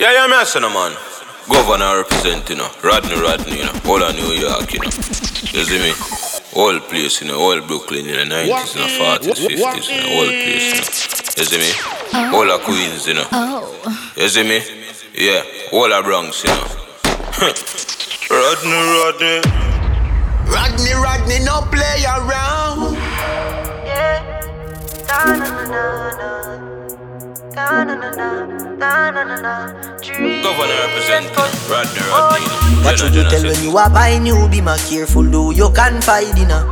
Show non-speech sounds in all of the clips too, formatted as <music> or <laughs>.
Yeah, yeah, me a son of man. Governor represent, you know. Rodney, Rodney, you know. All of New York, you know. You see me? All place, you know. All Brooklyn in the 90s, you know. 40s, 50s, you know. All place, you know. You see me? Oh. All of Queens, you know. Oh, You see me? Yeah. All of Bronx, you know. <laughs> Rodney, Rodney. Rodney, Rodney, no play around. Governor represent, Rodney, Rodney. What should you tell when you are buying new? Be more careful, though you can find dinner.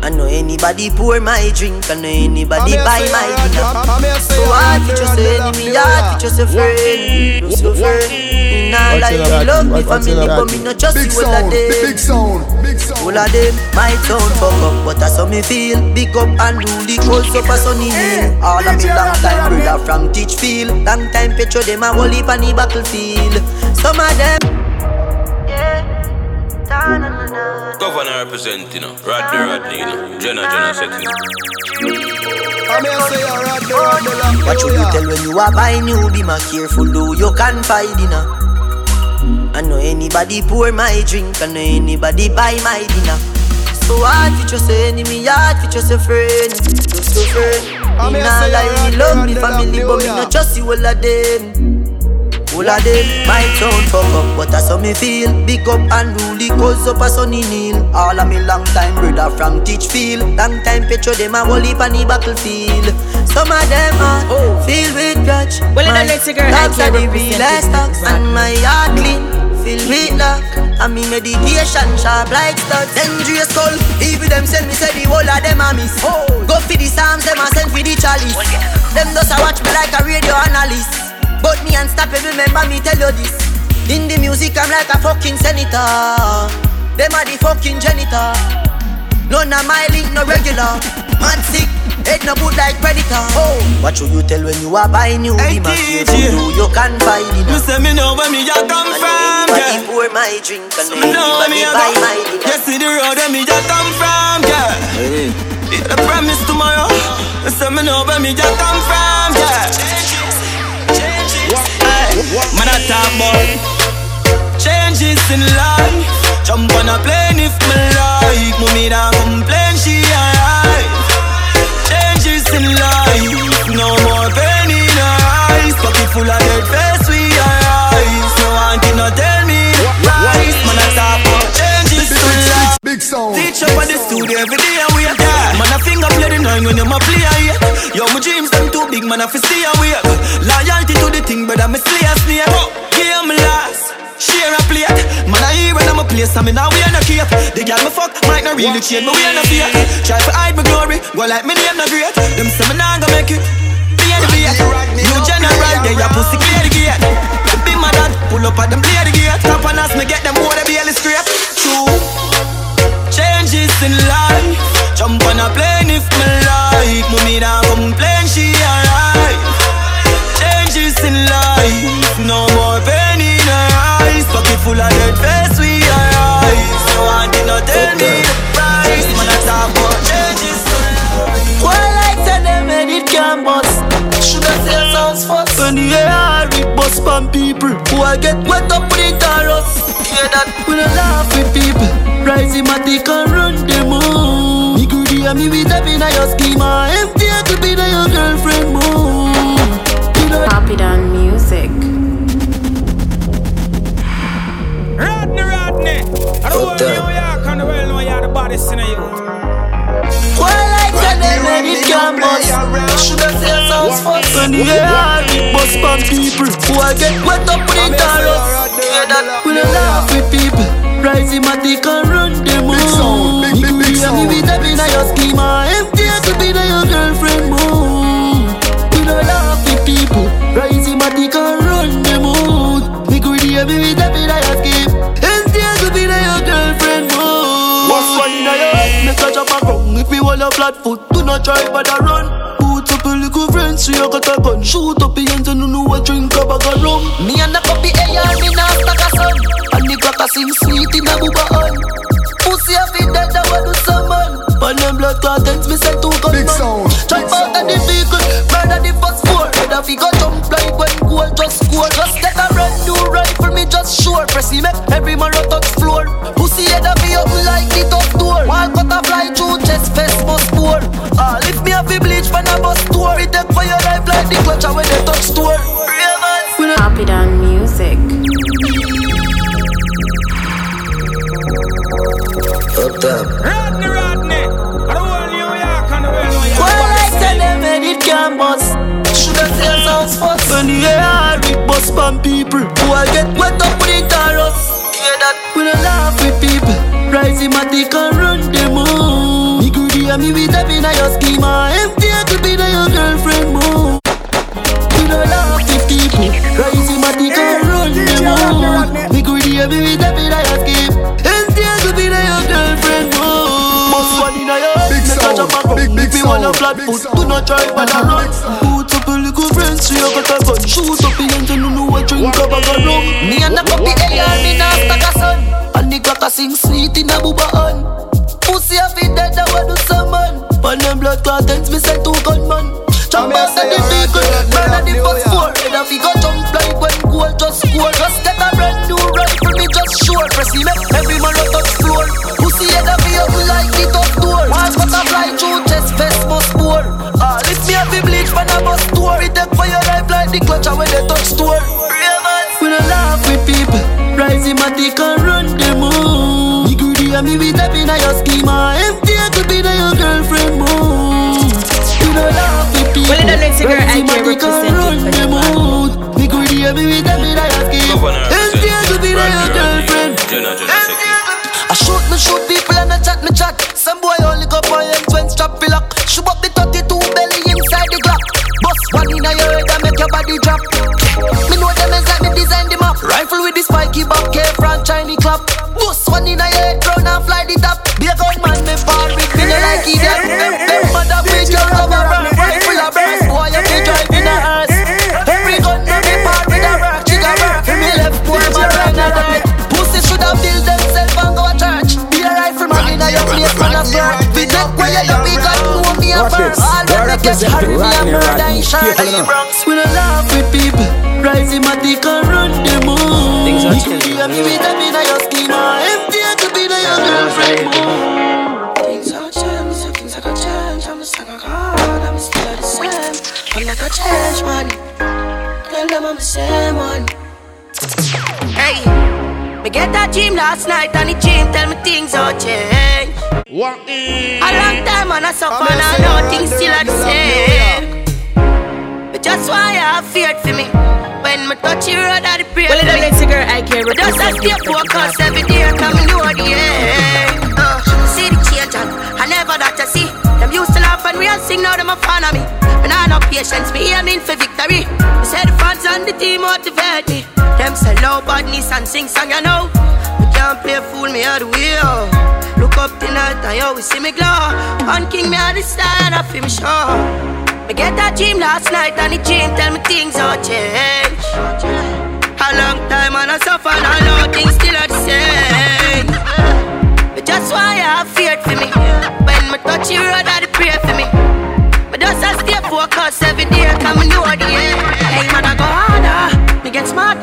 I know anybody pour my drink, I know anybody buy my dinner. So hard for just enemy, hard for just a friend, just a friend. Me nah What's lie, in me that? love me family, but me no trust Big you all of them. big sound, big sound. All of them might sound fuck up, but that's how me feel. Big up and rule the coast up a sunny hill. All of me long time brother from Teachfield. Long time petro them a whole heap on the battlefield. Some of them Governor represent, you know. Rodney, Rodney, you know. Jenna, Jenna, setting. Say. What should you tell when you are buying new? Be more careful, though you can find dinner. I know anybody pour my drink, I know anybody buy my dinner. So hard for just a enemy, hard for just a friend, just a friend. I'm Me here nah say lie, you're me love Rodney, me Rodney, family, but oh me Rodney, no trust you all of them. All of them might sound fuck up, but that's how me feel. Big up and rule the cause up a sunny kneel. All of me long time brother from Teachfield. Long time petro them a whole heap on the battlefield. Some of them are filled with grudge. Well, in My the next dogs I are the can real represent stocks, this and my heart clean. Filled with luck, and me medication sharp like studs. Dangerous skull, even them send me say the whole of them a miss. Go for the psalms, them a send for the chalice. Them just a watch me like a radio analyst. But me unstoppable, remember me tell you this. In the music, I'm like a fucking senator. Them are the fucking janitor. None of my link no regular. Man sick, head no good like predator. Oh, what should you tell when you are buying new? Hey, Be my DJ. you can buy it. Me say me know where me a come And from, anybody yeah. pour my drink and Me know where me a buy go. my dinner. You see the road where me a come from, yeah. Yeah, the promise tomorrow. Me say me know where me a come from, yeah. About changes in life. Jump on a plane if me like. Mommy don't complain, she alright. Changes in life, no more pain in her eyes. Pocket full of dead face, we eyes. No one can not sound. Teach up at the studio every day and we are there. Man, I finger play the nine when you my play here. Yo, my dreams them too big, man, I fi stay awake. Loyalty to the thing, brother, me slay a snake. Game last. Share a plate Man, I hear when I'm a place I mean, now we are no cape The girl me fuck might not really change Me we are no fake Try to hide my glory Go like me name no great Them say me nah gonna make it Be the bait New general They a pussy clear the gate Be my dad Pull up at them play the gate Top on us Me get them water barely scrape True changes in life. Jump on a plane if me like. Mommy don't complain, she alright. Changes in life, no more pain in her eyes. Pocket full of dead face, we eyes. No one did not tell me the price. Man, I talk about changes in life. Why like say them head it can bust? Shoulda say sounds first. When the air it bust from people who I get wet up with the chorus. Hear that? We don't laugh with people. Rising matic and run them all. Me goody and me with up in your schema. Empty to be the your girlfriend more. You know Copy down music. Rodney, Rodney. I don't want New York and the world know you're the baddest in the youth. Why like say them head it can bust? Shoulda say sounds first. When the air it bust from people who I get wet up with the chorus. Hear that? We don't laugh with people. Rising matic and run them all. sound, big, big, big Me and me sound. with up in your schema. Empty to be the your girlfriend. We don't laugh with people. Rising matic and run them out. Me greedy and me with up in your gun. If we hold a flat foot, do not try but a run. Boots up a little friends, so you got a gun. Shoot up your hands and you know what drink a bag of rum. Me and the puppy AR, me nah stack a son. And the cracker sing sweet in a booba on. Pussy a fit dead, I want do some man. On them blood curtains, me say two gun Big sound, Jump big out of the vehicle, murder the first four. Head off, he go jump like when goal just score. Just just sure. Press him, make every man rot touch floor. Pussy head of me up like the top door. Wall butterfly through chest, face must pour. Ah, lift me up, bleach, fan a bus tour. It take for your life like the clutch when they touch store. Ravens. Copy down music. Up top. Them and it can bust. Shoulda seen sounds first. When you hear with bust from people, who I get wet up with the chorus. Hear that? We don't laugh with people. Rising my dick and run them on. Me good hear me with up in your schema. Empty I could be your girlfriend move. We don't laugh with people. Rising my dick and run them on. Me good hear me with up in your scheme. Jump and big, run. big Me wanna sound, flat foot. Do not try but I run. Boot up a little friends, so you got a gun. Shoot up the engine, you know what drink up a gun rum. Me and the copy AR, me nah stack a son. And the clock a sing sweet in a booba on. Pussy a fit dead, I want do some man. On them blood clot ends, me send two gunman. Jump out of the vehicle, you're burn at the New oh, first York. floor. Head a figure jump like when goal just score. Just get a brand new rifle, me just sure. Press him, make every man run touch greedy and me with up in your schema. Governor Empty be your Rodney. girlfriend. Jenna, Jenna, second. I shoot me shoot people and I chat me chat. Some boy only go for ends when strap be lock. Shoot up the 32 belly inside the Glock. Bust one in your head and make your body drop. Me know them is like me design the map. Rifle with the spiky back, K front shiny clap. Bust one in your head, crown and fly the top. Know me a Watch first. this. All You're when they get representing me a murder in shirt. Careful enough. Bronx. We don't laugh with people. Rising my dick and run them on. Things are Me changing, could be with them in a your schema. Empty could be the your girlfriend. Things are changing, things are gonna change. I'm a son of God, I'm still the same. I'm not gonna change, man. Tell them I'm the same one. Hey, me get that dream last night and the dream tell me things all change. What A long time and I suffer I'm and I a know things still the are the same. But just why I have feared for me. When me touch the road, I pray Well, for the me. next girl I can But just I represent stay it for the focused cause. every day, come know the end. Uh, see the change and I never that I see. Them used to laugh and real sing, now them a fan of me. And I no patience, me aiming for victory. Me say the fans and the team motivate me. Them say low badness and sing song, you know. We can't play fool, me out the wheel. Look up tonight and you always see me glow. On King, me at the I feel me sure. Me get that dream last night and the dream tell me things all change. A long time and I suffer and know things still are the same. But just why I feared for me. When me touch the road, I pray for me. But just I stay focused every day, come know the end. Hey man, I go harder, me get smarter.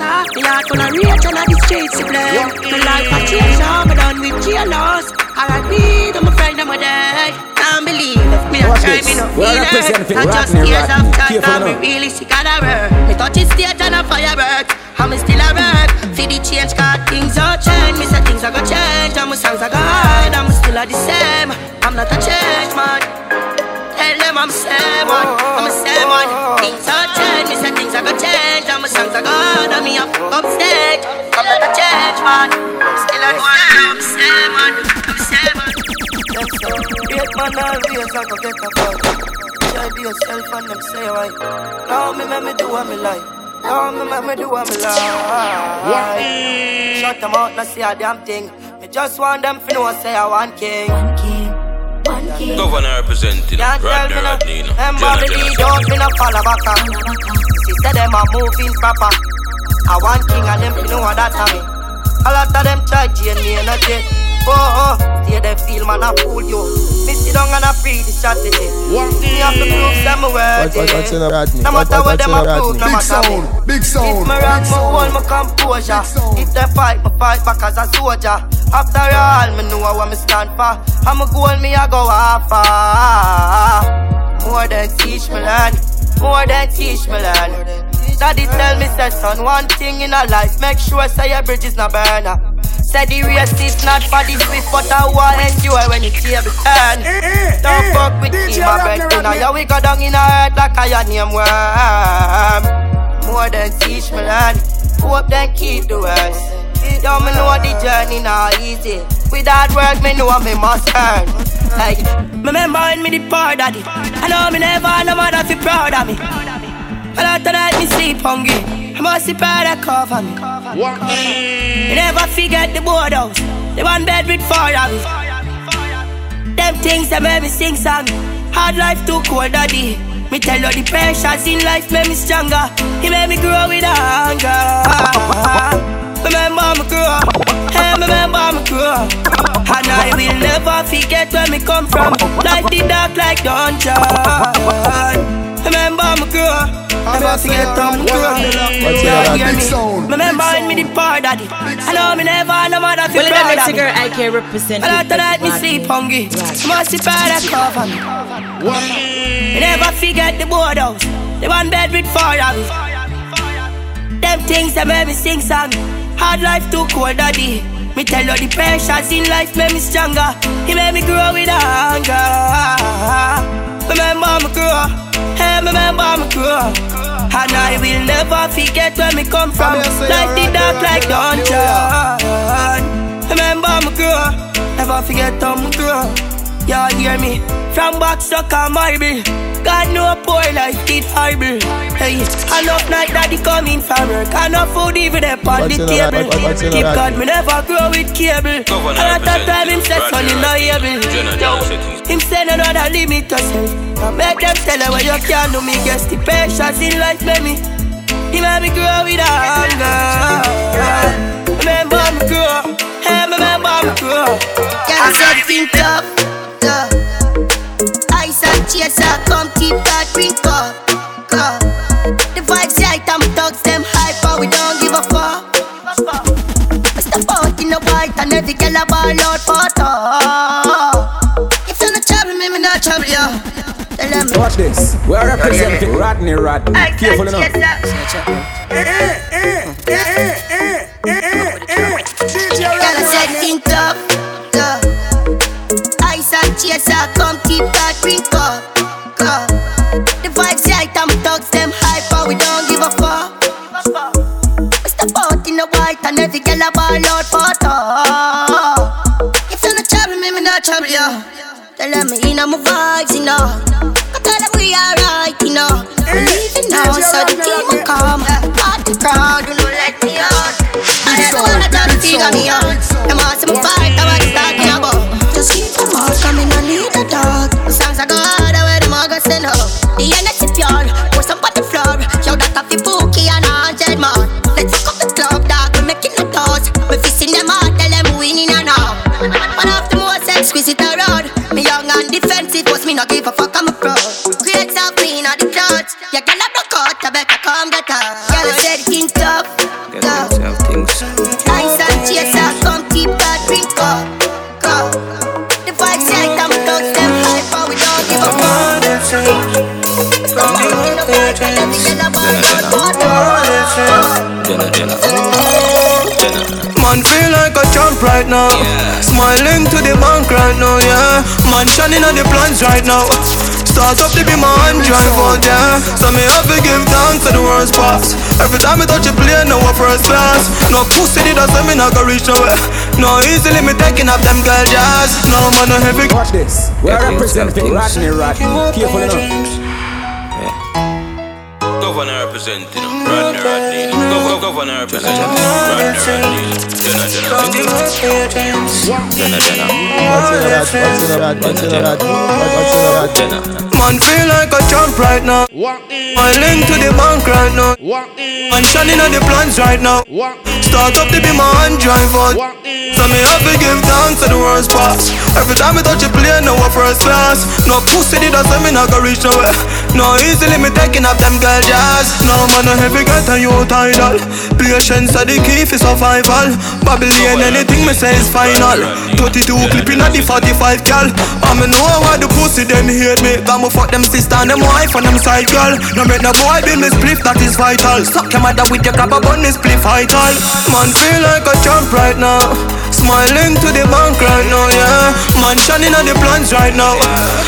Heart gonna reach and the streets to play. My life I change now, me done with jailers. R.I.P. to my friend of my day. Can't believe if me not try me no feel it. I just years of time, and me really sick of the work. Me touch it stage and a firework. And me still a work. For the change, cause things are change. Me say things are gonna change. And my songs are gonna hide. And me still the same. I'm not a change man. Tell them I'm same one. I'm the same one. Things are change. Me say things are gonna change. And my songs are hide. And me up up stage. I'm not a change man. Still a the same. I'm same one. I'm same one. Great man always I go get a bug. Try be yourself and them say why. Now me make me do what me like. Now me make me do what me like. Shut them out, not see a damn thing. Me just want them to know say I want king. Governor representing tell Rodney, me. Rodney, you know. Them Jenna, Bobby Jenna, Lee second. don't no follow back up. Sister them a moving proper. I want king and them to know what that a me. A lot of them try jail me and a jail. Oh, oh. Stay feel man, I fool you. Me sit down and I free the strategy. Me have to prove some words. What- what- what's in a Rodney? No matter what- what them in a a prove, Rodney? no Big matter sound, me. If me big rock, me hold my composure. If they fight, me fight back as a soldier. After all, me know what me stand for. I'm a goal, me I go half More than teach me learn, more than teach me learn. Daddy tell me, say son, one thing in a life, make sure I say your bridge is not burner. Say the race is not for the swift, but I want enjoy when the table turn. Don't fuck with me, my a yeah, we go down in a earth like a your name worm. More than teach me learn, hope then keep the worst. Yo, me know the journey not easy. With hard work, me know me must earn. Hey, me remember when me the poor daddy. I know me never no mother fi proud of me. And after that, me sleep hungry. I must be proud of cover me. Me never forget the boardhouse. The one bed with four of me. Them things that made me sing song. Hard life too cold, daddy. Me tell you the pressures in life made me stronger. He made me grow with hunger. Remember me grow, hey, remember me grow. And I will never forget where me come from. Life the dark like dungeon. Remember me grow, never forget how me grow. What's in a Yeah, Rodney? hear me. sound, Remember when me the poor daddy. I know me never no mother feel Well, proud that of makes a me. girl I can represent. And after that, me sleep hungry. Must be proud of cover me. Me never forget the boardhouse. The one bed with four of me. Them things that made me sing song. Hard life too cold, daddy. Me tell you the pressures in life made me stronger. He made me grow with hunger. Remember me grow, hey, remember me grow. And I will never forget where me come from. Here, the dark like dungeon. Remember me grow, never forget how me grow. Y'all hear me? From back stuck on marble. God know poor life did horrible. Hey, enough night daddy coming from work. Enough food even up on the in a table. rat- what- what's in a Keep? God, me never grow with cable. Governor And at that time him said son in representing no able. General Yo, settings. him say no other limit yourself. Now make them tell you what you can do. Me guess the patience in life made me. He made me grow with hunger. Remember me grow. Hey, remember me grow. Can't say think tough, tough. Ice and chaser, come keep that drink up, up. The vibes right, I'm thugs, them hyper, we don't give a fuck. We step out in the white and every girl a ball out for talk. If you not trouble me, me not trouble you. Watch this. We are representing Rodney Rodney. Ice Careful and enough. Girl, I chaser, come keep that drink up, up. The vibes right, I'm thugs, them hyper, we don't give a fuck. We step out in the white and every girl a ball out for talk. If you're not trouble me, me not trouble you. Tell them me in my vibes, you know. I tell them we alright, you know. It now, so the team will come. Party crowd, you know, let me out. I never wanna tell the figure me out. The energy pure, pour some on the floor. Yo, that coffee bookie and a hundred more. Let's fuck up the club, dog, we making the toast. We fixing them out, tell them we winning and all. One of the most exquisite around. Me young and defensive, but me not give a fuck, I'm a pro. Create some clean of the clothes. Yeah, girl, I broke out, I better come get her. Girl, I said king tough, tough. Man feel like a champ right now. Smiling to the bank right now, yeah. Man shining on the plans right now. Start up to be my hand drive out, yeah. So me have to give thanks to the worst pass. Every time I touch a plane, no first class. No pussy, it doesn't mean I can reach nowhere. No easily me taking up them girl jazz. No man, no heavy. Watch this. We are Yeah, things, representing things. Rodney Rodney. Careful enough. Governor representing, Rodney Rodney. Gov- Governor representing, Rodney Rodney. Jenna Jenna. Jenna Jenna. Man feel like a champ right now. My link to the bank right now. Man shining on the plans right now. Start up to be my hand drive out. So me have to give thanks to the worst pass. Every time I touch a plane, no a first class. No pussy did I say me not go reach nowhere. No easily me taking up them girl jazz. No man a heavy get a you tidal. Patience are the key for survival. Babylon anything me say is final. 22 clipping at the 45 gal. I me know why the pussy them hate me. Got me fuck them sister and them wife and them side girl. No make no boy be me spliff that is vital. Suck your mother with your grab a bun is spliff vital. Man feel like a champ right now. Smiling to the bank right now, yeah. Man shining on the plans right now.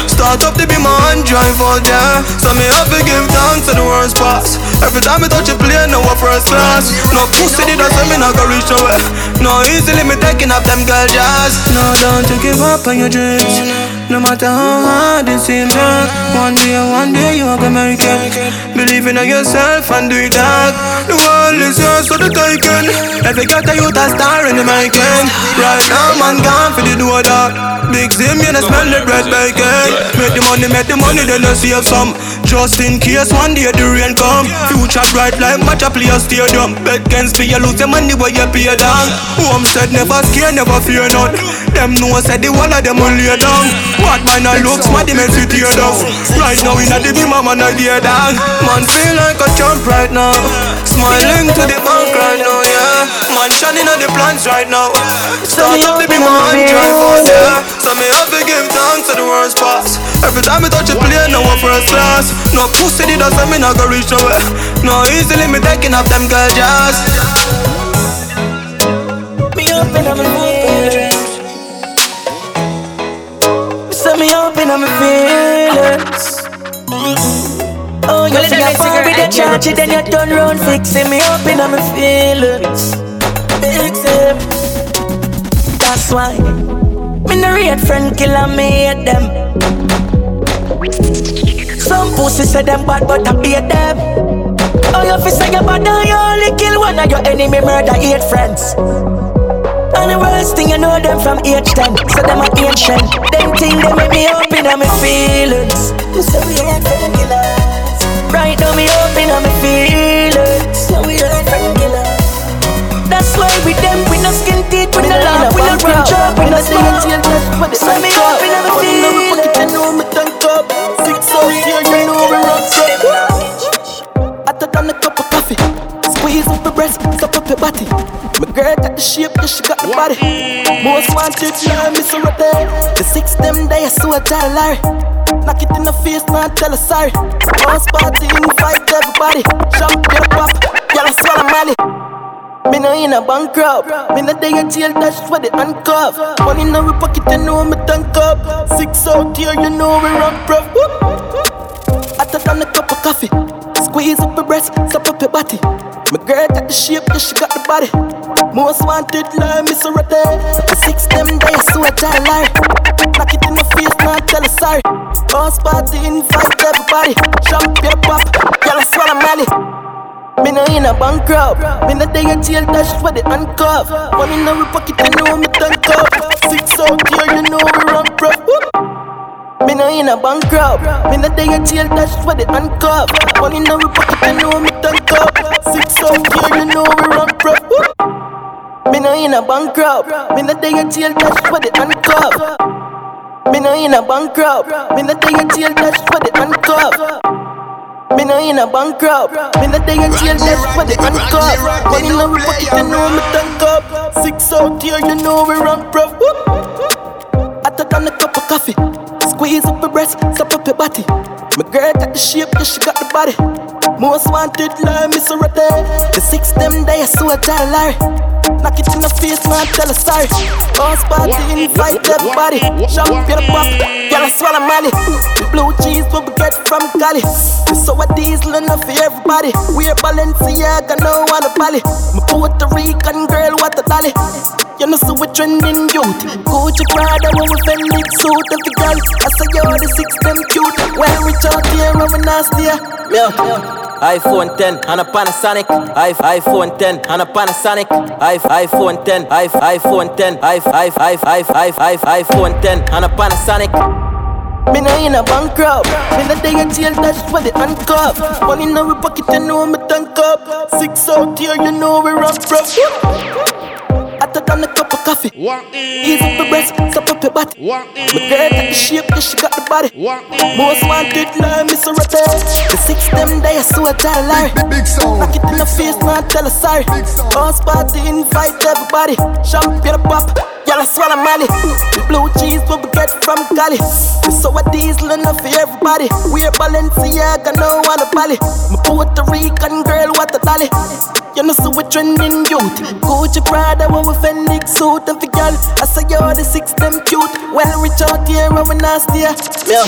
Start up to be my hand drive out, yeah. So me have to give thanks to the worst pass. Every time I touch a plane, no a first class. No pussy did I say me not go reach nowhere. No easily me taking up them girl jazz. No, don't you give up on your dreams. No matter how hard it seems. One day, one day you are gonna make it. Believe in yourself and do it. The world is yours, so the taking. Every got a youth a star in the making. Right now, man gone for the door dog. Big Zim, you know smell the bread bacon. Make the money, make the money, then you save some. Just in case one day the rain come. Future bright like match a play a stadium. Bet against me, you lose the money where you pay down. Home said never scare, never fear none. Them know said the one of them will lay down. What man I looks, my demons with tear down. Right now in the beam, man I dear down. Man feel like a champ right now. Smiling to the bank right now, yeah. Man shining on the plans right now. Start up to be my hand drive yeah. So me have to give thanks to the worst pass. Every time I touch a plane, no one first class. No pussy did I say me not go reach nowhere. No easily me taking up them girl jazz. Set me up in my feelings. Set me up in my feelings. Oh, you see a phone with the charge, then you turn round fixing me up in my feelings. Fix it. That's why me no rate friend killer me hate them. Some pussy say them bad, but I beat them. Oh, you fi say you bad, and you only kill one of your enemy, murder eight friends. And the worst thing you know them from age 10 So them are ancient Them thing they make me open on my feelings You say we ain't friend killers Right now me open on my feelings So we ain't friend That's why we them we no skin teeth We no laugh, we no run job We no smile So me open on my feelings You know me tank up Six out here, you know we rock up Hotter than a cup of coffee. Squeeze up the breast, suck up your body. My girl got the shape, yeah, she got the body. Most wanted, yeah, me so right there The six them day, I saw a Larry Knock it in the face, now tell her sorry. House party, invite everybody. Champagne pop, I swallow money. Me no in a bankrupt. Me no day in jail, dash for the handcuff. Money in our pocket, you know me tank up. Six out here, you know we run prof Hotter than a cup of coffee Squeeze up your breast, suck up your body. My girl got the shape, yeah, she got the body. Most wanted, lie, miss her right there The six them days, so I die lie. Knock it in the face, now tell her sorry. House party, invite everybody. Champagne pop, girl, swallow money. Me no in a bankrupt Me no day in jail dash for the handcuff Money in our pocket you know me tank up Six out here you know we run prof Me no in a bankrupt Me no day in jail dash for the handcuff. Money in our pocket you know me tank up Six out here you know we run prof Me no in a bankrupt Me no day in jail dash for the handcuff. Me no in a bankrupt Me no day in jail dash for the handcuff. Me no in a bankrupt Me no day in jail dash for the handcuff. Money in our pocket you know me tank up Six out here you know we run prof Hotter than a cup of coffee. Squeeze up your breast, suck up your body. My girl got the shape, yeah she got the body. Most wanted, lie, miss her right there The six them day, I saw a John Larry. Knock it in the face, man, tell her sorry House party, invite everybody Champagne pop, girl, I swallow money The blue cheese, what we get from Cali. Saw a diesel enough for everybody. We're Balenciaga, no one a Bali My Puerto Rican girl, what a dolly. You know, so we trending youth. Gucci Prada, when we fend it suit Every girl, I say, yo, the six them cute When we out here, when we nasty, yeah iPhone 10 and a Panasonic. iPhone 10 and a Panasonic. iPhone 10, iPhone 10, iPhone 10 and a Panasonic. Me no in a bankrupt. Me no day in jail, that's for the handcuff. Money in our pocket, you know me tank up. Six out here, you know we rock, bro. Hotter than a cup of coffee. Ease up your breast, stop up your body. My girl got the shape, yeah, she got the body. Most wanted, now miss a rapper. The six them day, I swear to lie. Big sound. Rock it in the face, now tell her sorry. Boss party, invite everybody. Champagne pop. Y'all swallow. The blue cheese what we get from Cali. So a diesel enough for everybody. We're Balenciaga, no one a Bali. My Puerto Rican girl, what a dolly. You know, so we trending youth. Gucci Prada, when we Fendi suit and for girl. I say you're the six, them cute. Well, reach out here when we nasty. Yeah.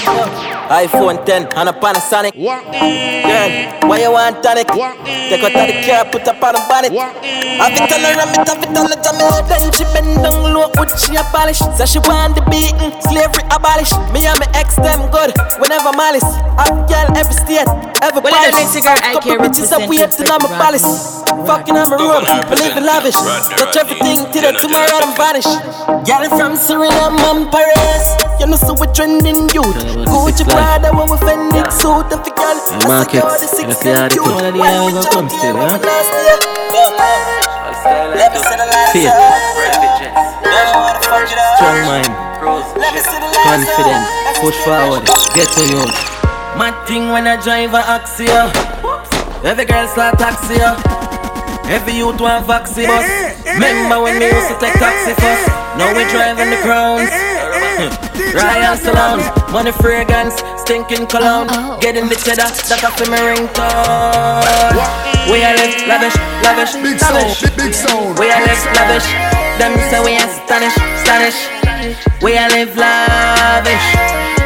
iPhone 10 and a Panasonic. Girl, why you want tonic? Take out the car, put up on the bonnet. Have it on her, ram it, have it on the jammy. Then she bend down low, would she abolish? Say she want the beating, slavery abolish. Me and my ex, them good, whenever malice. Up girl, every state, every well, palace. Couple bitches up, we have to know my palace. Fucking on my room, believe in lavish. Touch everything till the tomorrow I'm vanish. Girl from Suriname and Paris. You know, so we trending youth. Gucci Prada when we Fendi suit and for girl. I say you're the six and cute. When we jump here, we last year. Let me see the lights Strong mind, confident, push forward, get to you. Mad thing when I drive a Axia. Every girl start taxi. Every youth want vaccine bus. Remember when we used to take taxi first? Now we <laughs> driving the crowns. Royal salon, money fragrance, stinking cologne. Oh, oh. Getting the cheddar, that off in my ringtone. We are live lavish, lavish, big lavish. Sound, big sound. We are live lavish. Them say we astonish, astonish. We are live lavish.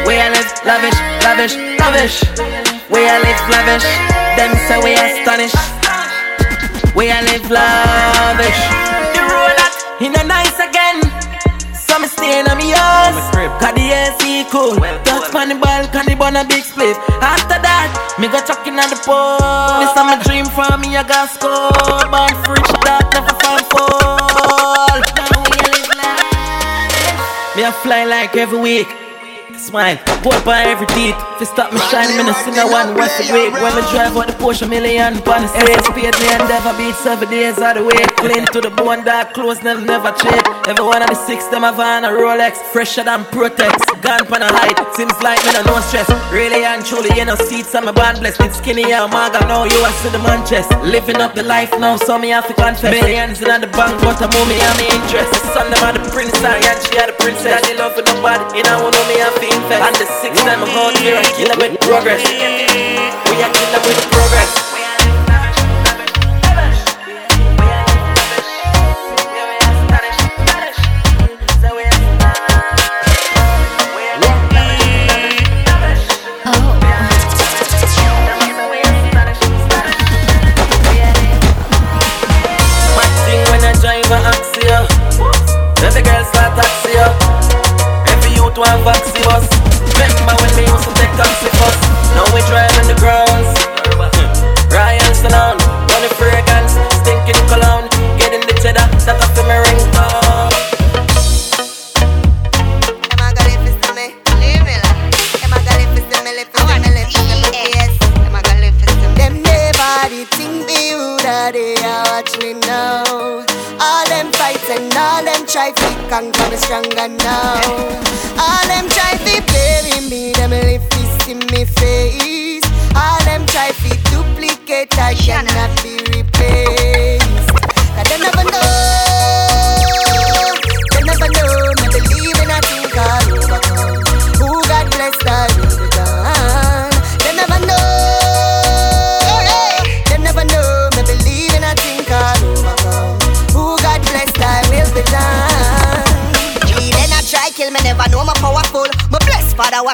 We are live lavish, lavish, lavish. We are live lavish. Them say we astonish. We are live lavish. The that in a nice again. So me staying on me house. Cause the AC cool. Touch on the balcony, burn a big split. After that, me go chucking on the pole. This is my dream for me, I got score. Born rich, that never fall fall. Me a fly like every week. Smile, hold by every teeth. If you stop me shining, me no see no one what's the week. When me drive out the Porsche million, on the stage, paid me and never beat seven days out the week. Clean to the bone, dark clothes, never never cheap. Every one of the six, them have on a Rolex, fresher than Protex. Gone pan a height, seems like me no no stress. Really and truly, you know, seats on my band blessed. It's skinny and maga, now you are see the man chest. Living up the life now, so me have to confess. Millions in the bank, but I move me and me interest. Son, them are the prince, and she are the princess. They love for nobody, you know, know me to invest. And the six time I'm out here, I kill them with progress. We are kill them with progress. Mad thing when I drive a Axia. Every girl start taxi up. Every youth want me stronger now.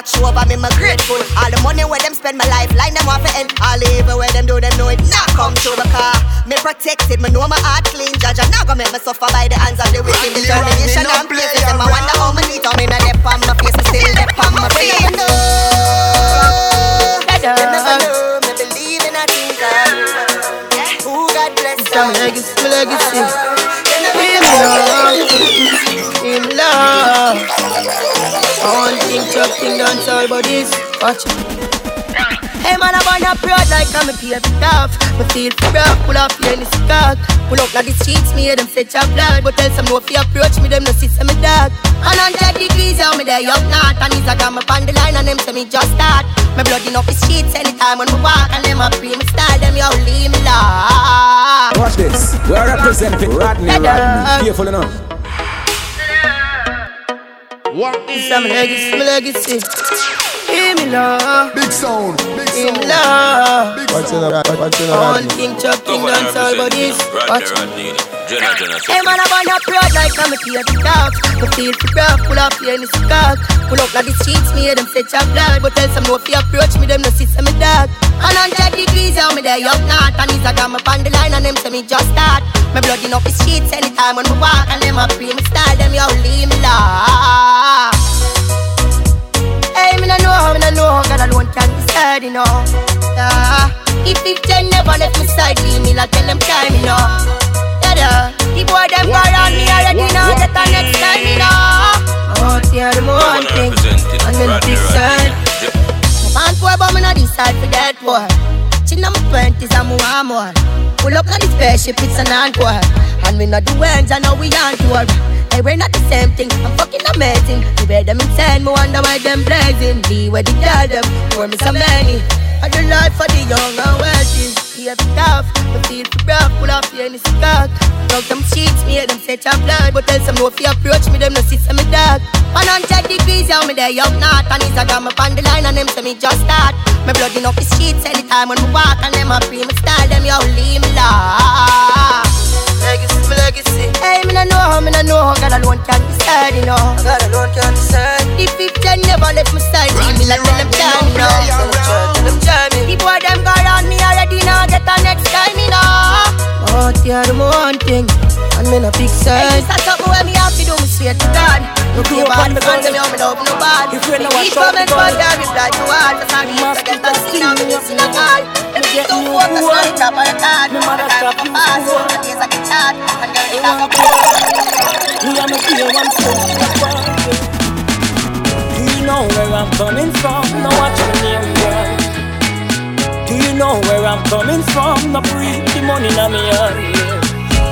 watch over me, my grateful. All the money where them spend my life, line them off end. All the where them do, them know it not come to true car, me protected, me know my heart clean. Judge, I'm not gonna make me suffer by the hands of the wicked. Determination and places, them I wonder how many need, how me not dip on my face, me still dip on my feet. Them never know, them me believe in a thing God. Who God bless. It's my legacy, legacy. Thing, dance all this. Watch. Hey man, I burn up road like I'm a paper tough. Me feel rough, pull off here in the stock. Pull up like the streets, me hear them say chop blood. But tell some no you approach me, them no see some me on that degrees, how me there up not. And he's a got me on the line and them say me just start. My blood in up the streets anytime when we walk. And them a free me style, them yo leave me la. Watch this, we're representing Rodney Rodney. Careful enough. What? It's my legacy, my legacy. Give me love. Big sound. Big sound. Give me love. Big What's in the What's in the All King Chuck, King Dance, all bodies. Watch Hey man, I wanna proud like I'm a peer to talk. Me feel for rough, pull up here in the stock. Pull up like the streets, me hear them say chop blood. But tell some no you approach me, them no see some me dark. And on that degrees, how me there up not. And he's a got me on the line and them say me just start. My blood in up the streets anytime when we walk. And them a free me style, them yo leave me love. Hey, me no know, me no know, God alone can decide, you know. Yeah. If it ten never left me side, leave me like tell them time, you know. Yeah. The boy them go around me already know that the next time, you know. Oh, tear them one thing, and then the big side. Man, boy, but me no decide for that boy. Chin on my twenties, I'm more more. Pull up on the spaceship, it's an encore. And we not the wings, I know we on tour. Hey, we're not the same thing. I'm fucking amazing. You wear them insane, me wonder why them blazing. Be where the girl them, for me so many. I do life for the young and wealthy. Here for tough, me feel for rough, pull off in the stock. Dog them sheets, me them set your blood. But tell some no if you approach me, them no see some me dog. 100 degrees, how me there up not. And it's a got me on the line and them say me just start. My blood in up the streets anytime when we walk. And them a free me style, them yo leave me legacy, my legacy. Hey, me no know how, me no know how God alone can decide, you know. God alone can decide. The 15 never left my side, leave me like them you know. Tell them. The boy them go around me already now, get the next time, you know. Oh, tear them one thing, and me no big side. Hey, this is something where me have to do, me swear to God. No care about the fans, me me love no bad. If you know what's up, comment, but I reply to all. Cause I need to get that I'm missing a call. If you don't focus on the top of the card, no matter how fast, the days I get hard, and girl, you have a Me and my dear one Do you know where I'm coming from? Do you know where I'm coming from?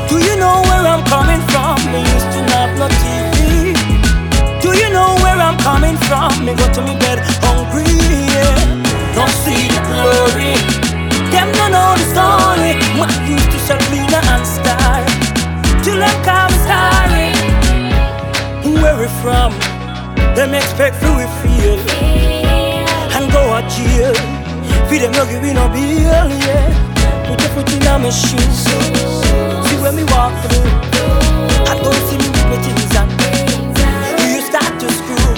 Do you know where I'm coming from? Do you know where I'm coming from? Me go to me bed hungry, yeah. Don't see the glory. Them expect we feel and go a jail. Feed them no give me no bill, yeah. Put your foot in a my shoes. See when me walk through. I don't see me with things and Do you start to screw.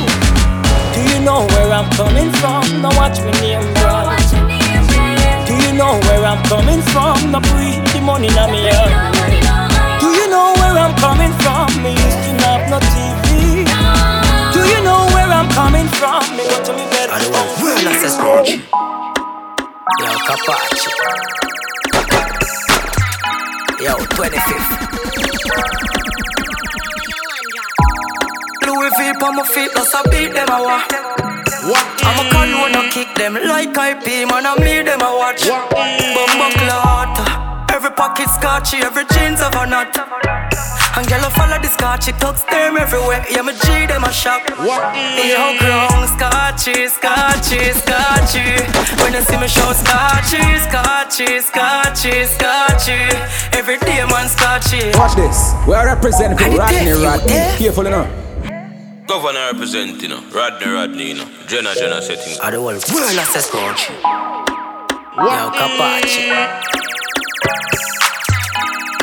Do you know where I'm coming from? Now watch me name brand. Do you know where I'm coming from? Now breathe the money in me hand. Do you know where I'm coming from? Me used to not have no TV. Do you know where I'm coming from? Me go to me bed. I know where I says scratch. Yo, Kapachi. Yo, 25th. Louis V on my feet, that's a beat them a walk. I'm a cologne, I kick them like IP, man, I me them a watch. Bumbo clot, every pocket scotchy, every jeans of a knot. And girl, I follow the scotchy, tucks them everywhere. Yeah, me G them a shop. Yo, grown scotchy, scotchy, scotchy. When you see me show scotchy, scotchy, scotchy, scotchy. Every day, man, scotchy. Watch this. We are representing Rodney Rodney. Eh? Careful enough. Governor representing, you know. Rodney Rodney, you know. Jenna Jenna settings. I the whole world I says scratch. Yo, Kapachi.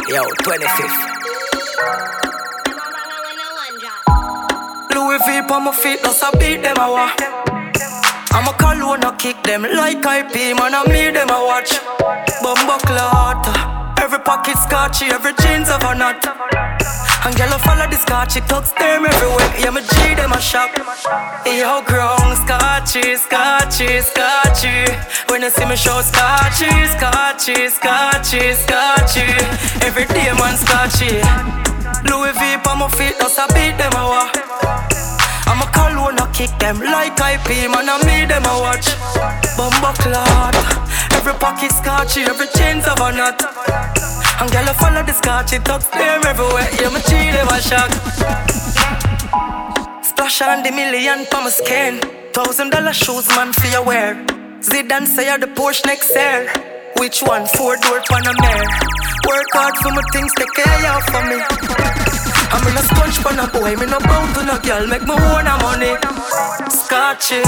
Yo, 25th. Louis V on my feet, that's a beat them a walk. I'm a cologne, I kick them like IP, man, I me them a watch. Bumbo clot, every pocket scotchy, every jeans of a knot. And girl, I follow the scotchy talks them everywhere. Yeah, me G them a shop. Yo, grown scotchy, scotchy, scotchy. When you see me show scotchy, scotchy, scotchy, scotchy. Every day man scotchy. Louis V on my feet, that's a beat them a wa. I'm a cologne, I kick them like IP, man. I me them a watch. Bumbo clot, every pocket scotchy, every chains of a nut. And girl, I follow the scotchy, talks them everywhere. Yeah, me cheat them a shock. Splash on the million pa my skin. Thousand dollar shoes, man, for your wear. Zidane say you're the Porsche next year. Which one? Four door Panamera. Work hard for my things, take care of for me. I'm in a sponge pan a boy, me no bound to no girl, make me own money. Scotchy.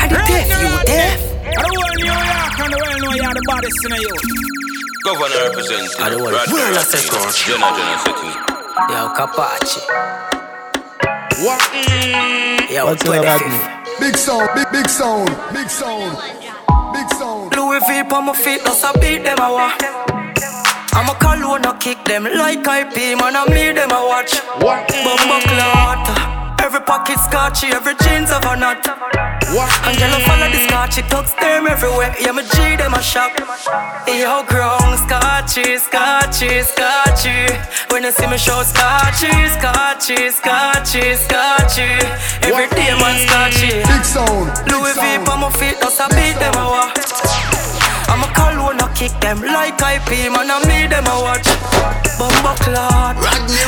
Are you deaf? You deaf? I don't want New York and the world know you're the baddest in you. Governor. I want Rodney Where Rodney, I say scotch? Jenna Jenna settings. Yo, Kapachi. What? Yo, What's your 25th. Big sound, big big sound, big sound, big sound. Louis V on my feet, that's a beat them a wa. I'm a cologne, I kick them like IP, man. I me them a watch. Bumbo clot, every pocket scotchy, every jeans of a nut. And girl, I follow the scotchy, talks them everywhere. Yeah, me G them a shop. Yo, grown scotchy, scotchy, scotchy. When you see me show scotchy, scotchy, scotchy, scotchy. Every day man scotchy. Big sound, Louis V on my feet, that's a beat them a wa. I'm a cologne, I kick them like IP, man. I me them a watch. Bumbo clot,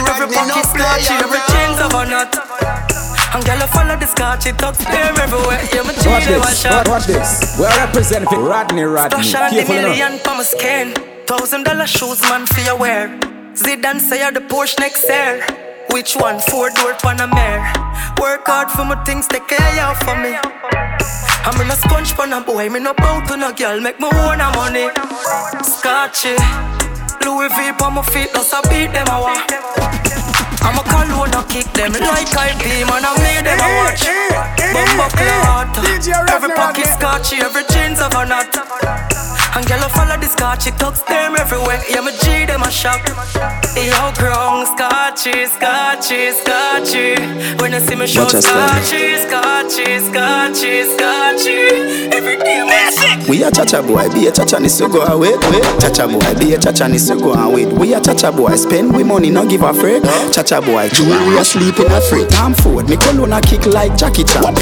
every pocket scotchy, every chains of a nut. And girl, I follow the scotchy, talks them everywhere. Yeah, G Watch a this. Watch, watch this. We're representing Rodney Rodney. Splash on the million pa my skin. Thousand dollar shoes, man, for your wear. Zidane say you're the Porsche next year. Which one? Four door Panamera. Work hard for my things, take care of for me. I'm in a sponge pan a boy, me no bow to no girl, make me own a money. Scotchy, Louis V on my feet, that's a beat them a wa. I'm a cologne, I kick them. Like IP, man, I made them a watch. Bumbo clot, every pocket scotchy, every jeans of a nut. And girl, I follow the scotchy, talks them everywhere. Yeah, me G them a shop. Yo, grown scotchy, scotchy, scotchy. When you see me show scotchy, scotchy, scotchy, scotchy. Every day, sick. We a chacha boy, be a chacha ni so go away. Chacha boy, be a chacha ni so go away. We a chacha boy, spend we money, no give a fret. Chacha boy, jewelry a sleep in a freight. Tom Ford, me cologne a kick like Jackie Chan.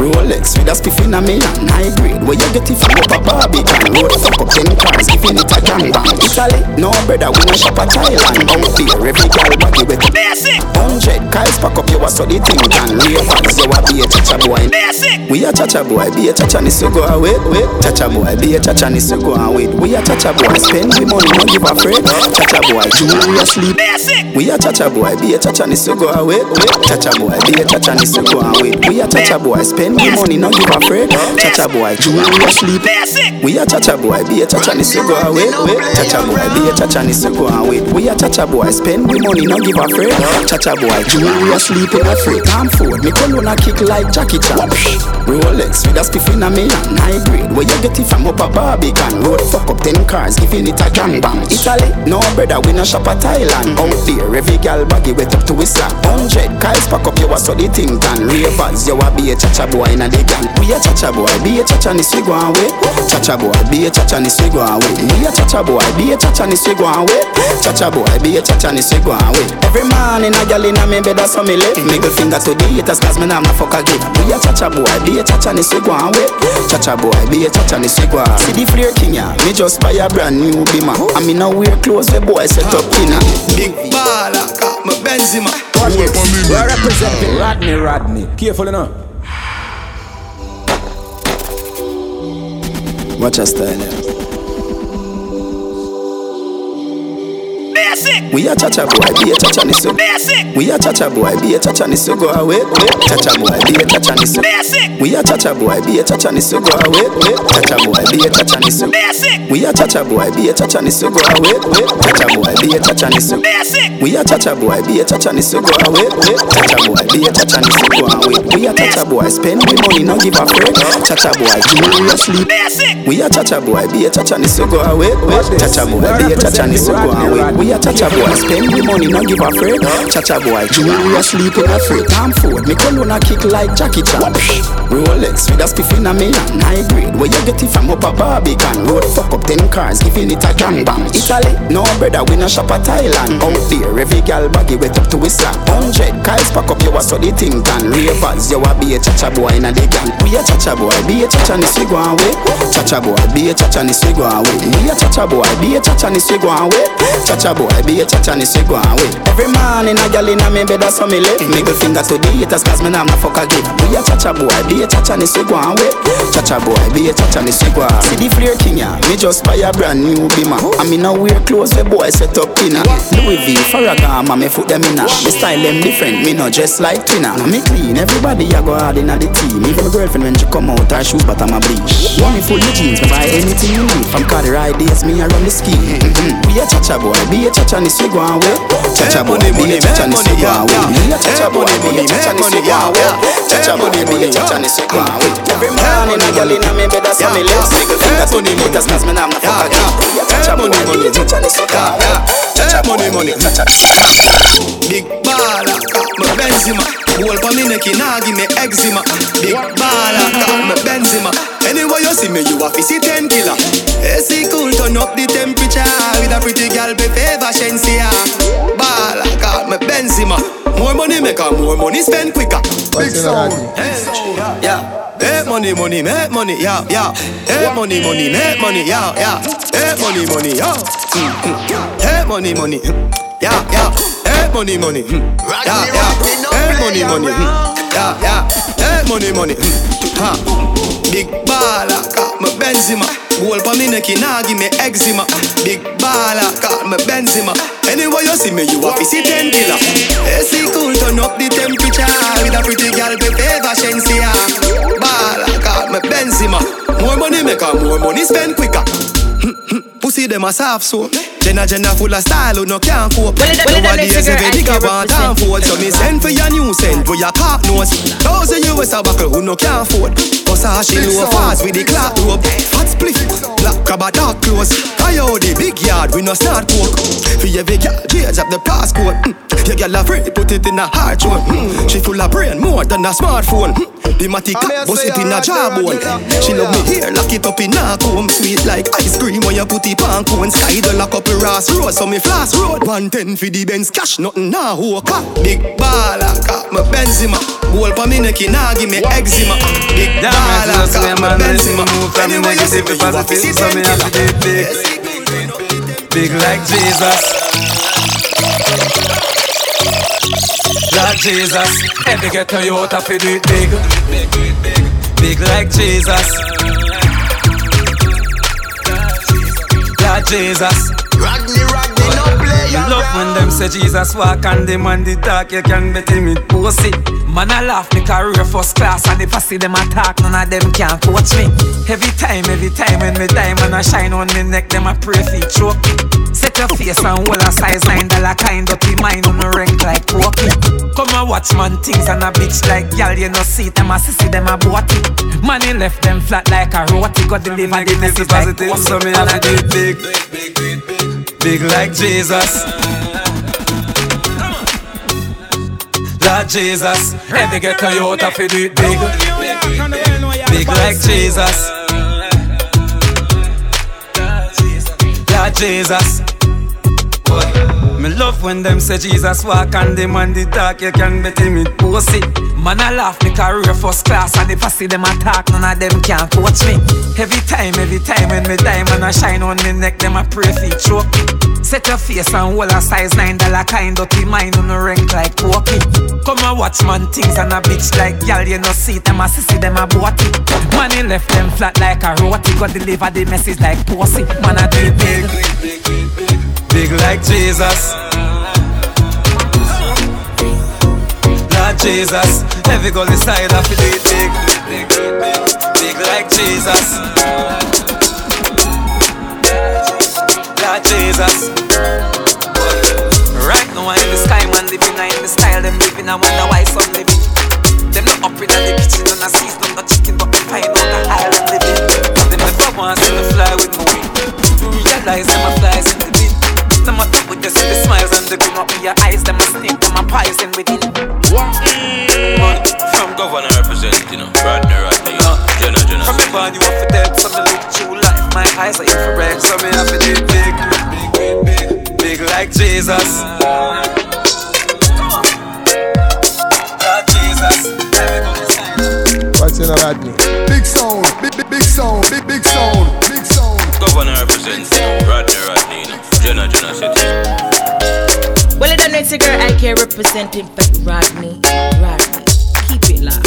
Rolex with a spiff in a million, high grade. Where you get it from up a Barbican. Road fuck up ten cars, giving it a gang bang. Italy, no brother, we no shop a Thailand. Out there, every girl body with Basic. Hundred guys pack up your so the thing can ravens. You a be a chacha boy. Basic. We a chacha boy, be a chacha ni so go away. Wait, chacha boy, be a chacha ni go away. We a chacha boy, spend we money, no give a fret. Chacha boy, a sleep. Basic. We a chacha boy, be a chacha ni go away. Wait, chacha boy, be a chacha ni go away. We a chacha boy, spend we money, no give a fret. Chacha boy, a. Basic. We a chacha boy, be a chacha ni so go away. Chacha boy, be a chacha ni so go away. We a chacha boy, spend we money, no give a fret. Chacha boy, jewelry a sleep in a freight. Tom Ford, me cologne a kick like Jackie Chan. Rolex with a spiff in a million, high grade. Where you get it from up a Barbican. Road fuck up ten cars, giving it a gang bang. Italy, no brother, we no shop a Thailand. Out there, every gal baggy wet up to his slack. Hundred guys pack up your so the thing can. Ravers, you a be a chacha boy in a the gang. We a chacha boy, be a chacha ni swig one way. Chacha boy, be a chacha ni swig one way. We a chacha boy, be a chacha ni swig one way. Chacha boy, be a chacha ni swig one way. Every man in a gal in a me bed that's how me live. Middle finger to the haters cause me nah ma fuck a give. We a chacha boy, be a chacha ni swig one way. Chacha boy, be a chacha ni swig one. See the flare king ya, me just buy a brand new bima. I me now wear clothes the boy set up in a. Big baller, got my Benzema. Watch. We're representing Rodney Rodney. Careful enough. Watch Basic. We a chacha boy, be a chacha ni so. Basic. We a chacha boy, be a chacha ni so go away. Chacha boy, be a chacha ni so. Basic. We a chacha boy, be a chacha ni so go away. Chacha boy, be a chacha ni so. Basic. We a chacha boy, be a chacha ni so go away. Chacha boy, be a chacha ni so. Basic. We a chacha boy, be a chacha ni so go away. Chacha boy, be a chacha ni so go away. We a chacha boy, spend we money, no give a fret. Chacha boy, jewelry a sleep. Basic. We a chacha boy, be a chacha ni so go away. Chacha boy, be a chacha ni so go away. We a chacha cha boy spend the money, no give a fret. Cha cha boy, jewelry a sleep in a freight. Tom Ford, me cologne a kick like Jackie Chan. Rolex with a spiff in a me hand, high grade. Where you get it from up a Barbican? Road fuck up ten cars, giving it a gang bang. Italy, no brother, we no shop at Thailand. Out there, every gal baggy wet up to his slack. Hundred, Kyle's pack up, you a so the thing done. Ravers, you a be a cha cha boy in a the gang. We a cha cha boy, be a cha cha ni we go away. Cha cha boy, be a cha cha ni we go away. Be a cha cha boy, be a cha cha ni we go away. Cha cha boy, be a cha cha ni we go away. Every morning a gal in a me bed, how me live. Middle finger to the haters, cause me nah no fuck a give. Be a cha cha boy, be a cha cha ni we go away. Cha cha boy, be a cha cha ni we go away. See the flare king ya, me just buy a brand new bima. I mean now wear clothes the boy set up inna. Louis V, Ferragamo, me foot them inna. Me style them different, me not just like twinner. Me clean, everybody a go hard inna the team. Even my girlfriend when she come out, her shoes bottom a bleach. Money full of jeans, me buy anything you need. From car the ride days, me a run the ski. Mm-hmm. <laughs> Be a cha-cha boy, be a cha-cha ni swig one way. Cha-cha boy, be a cha-cha ni swig one way. Be a cha-cha boy, be a cha-cha ni one way. Cha-cha boy, be a cha-cha ni one way. Every morning a girl inna me bed, that's how me live. Single finger to the haters, cause me nah no fuck again. Be a cha-cha boy, be a cha-cha ni one way. Cha-cha money, money, cha-cha. Big baller, me Benzema. Whole for me neck, nah give me eczema. Big baller, me Benzema. Anyway you see me, you a fi see ten killer. AC cool, turn up the temperature with a pretty girl be favor Shensia. Baller, me Benzema. More money make her more money spend quicker. Big sound. Hey, yeah. Hey, money, money, make money, yeah, yeah. Hey, money, money, make money, yeah, yeah. Hey, money, money, yeah. Mm, mm. Hey, money, money, yeah, yeah. Hey, money, money, yeah, yeah. Hey, money, money, yeah, yeah. Hey, money, money, ha. Big baller, got me Benzema. Gold for me neck, nah give me eczema. Big baller, got me Benzema. Anyway you see me, you to see ten killer. AC cool, turn up the temperature with a pretty girl be favor Shensia. Baller, got me Benzema. More money make her more money spend quicker. Hmm, hmm. Pussy them a soft soap. Jenna Jenna full of style who no can't cope. Nowadays every nigga want time for So me send for your new scent for your cock nose. Thousand US a buckle who no can't afford. Versace low fast with the clock rope. Hot split, black crab a dark clothes. Coyote big yard we no start coke. For every girl change up the passcode. Mm. Your girl a free put it in a hard zone. Mm. She full of brain more than a smartphone. Mm. The matic bust it in a jawbone. She love me here lock it up in a comb. Sweet like ice cream when you put it on cone. Sky the lock up a Ross Road so me flash road. 110 for the Benz cash nothing nah hook Big baller got me Benzema. Gold for me neck nah give me eczema. Big baller got me Benzema. Anyway you see me you have to see so me have to it big. Big like Jesus. Like Jesus. Every get to you out of it do it big. Big like Jesus. Like Jesus. Rodney, Rodney, no play Me love when them say Jesus walk and them and the talk You can bet him it pussy. Man I laugh me career first class And if I see them attack none of them can coach me. Every time, every time when me diamond I shine on me neck Them I pray for choke Set your face and hold a size nine dollar kind Dirty mind on the rank like pokey Come and watch man things and a bitch like Y'all you know see them a sissy them a bought it. Money left them flat like a roti Got deliver the message like positive So me have to do it big Big like Jesus. Lord Jesus. Every get a youth have do it big. Big like Jesus. Lord Jesus me love when them say Jesus walk and them and the talk You can bet him it pussy Man I laugh me career first class And if I see them attack none of them can coach me Every time, every time when me diamond I shine on me neck Them I pray for choke Set your face and hold a size nine dollar kind Dirty mind on the rank like pokey Come and watch man things and a bitch like Y'all you know see them a sissy them a bought it Money left them flat like a roti Got deliver the message like pussy Man I do it big Big like Jesus. Lord Jesus Every girl inside to it big Big, big, big like Jesus. Lord Jesus. Right now I'm in the sky man living I'm in the style them living I wonder why some living. Them not up in the kitchen and I see them chicken but they find out the island living. Them never want to the gun up in your eyes, them a stink, them a poison within. From governor representing, you know, Rodney Rodney, you know, Jenna Jenna. From me born, you have to dead, so me live true life. My eyes are infrared, so me have to do big, big, big, big, big like Jesus. God, Jesus. What's in a Rodney? Big sound, big, big, big sound, big, big sound, big sound. Governor representing, Rodney Rodney, you know, Jenna Jenna City. Well, it girl I can representing for Rodney. Rodney. Keep it locked.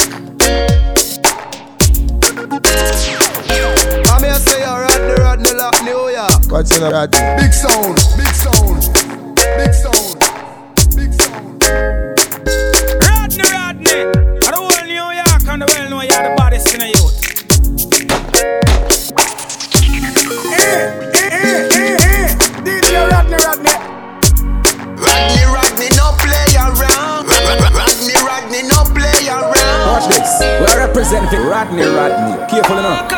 I'm here say you're Rodney, Rodney, lock New York. What's in a Rodney? Big sound, big sound, Rodney Rodney. Careful enough.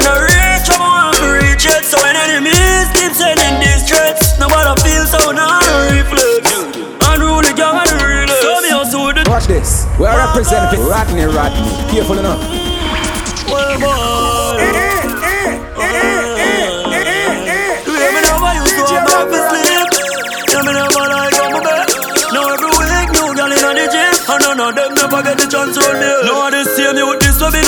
Toughest. I'm in a reach, I'm on to reach it. So when enemies keep sending these threats, nobody feels so now reflex. Unruly gang and the. So me also with the Watch this. We're representing Rodney Rodney. Careful enough. well, boy. Yeah, me never used to have no to sleep. Yeah, me never like on my bed. Now every week, new girl in the gym. And none of them never get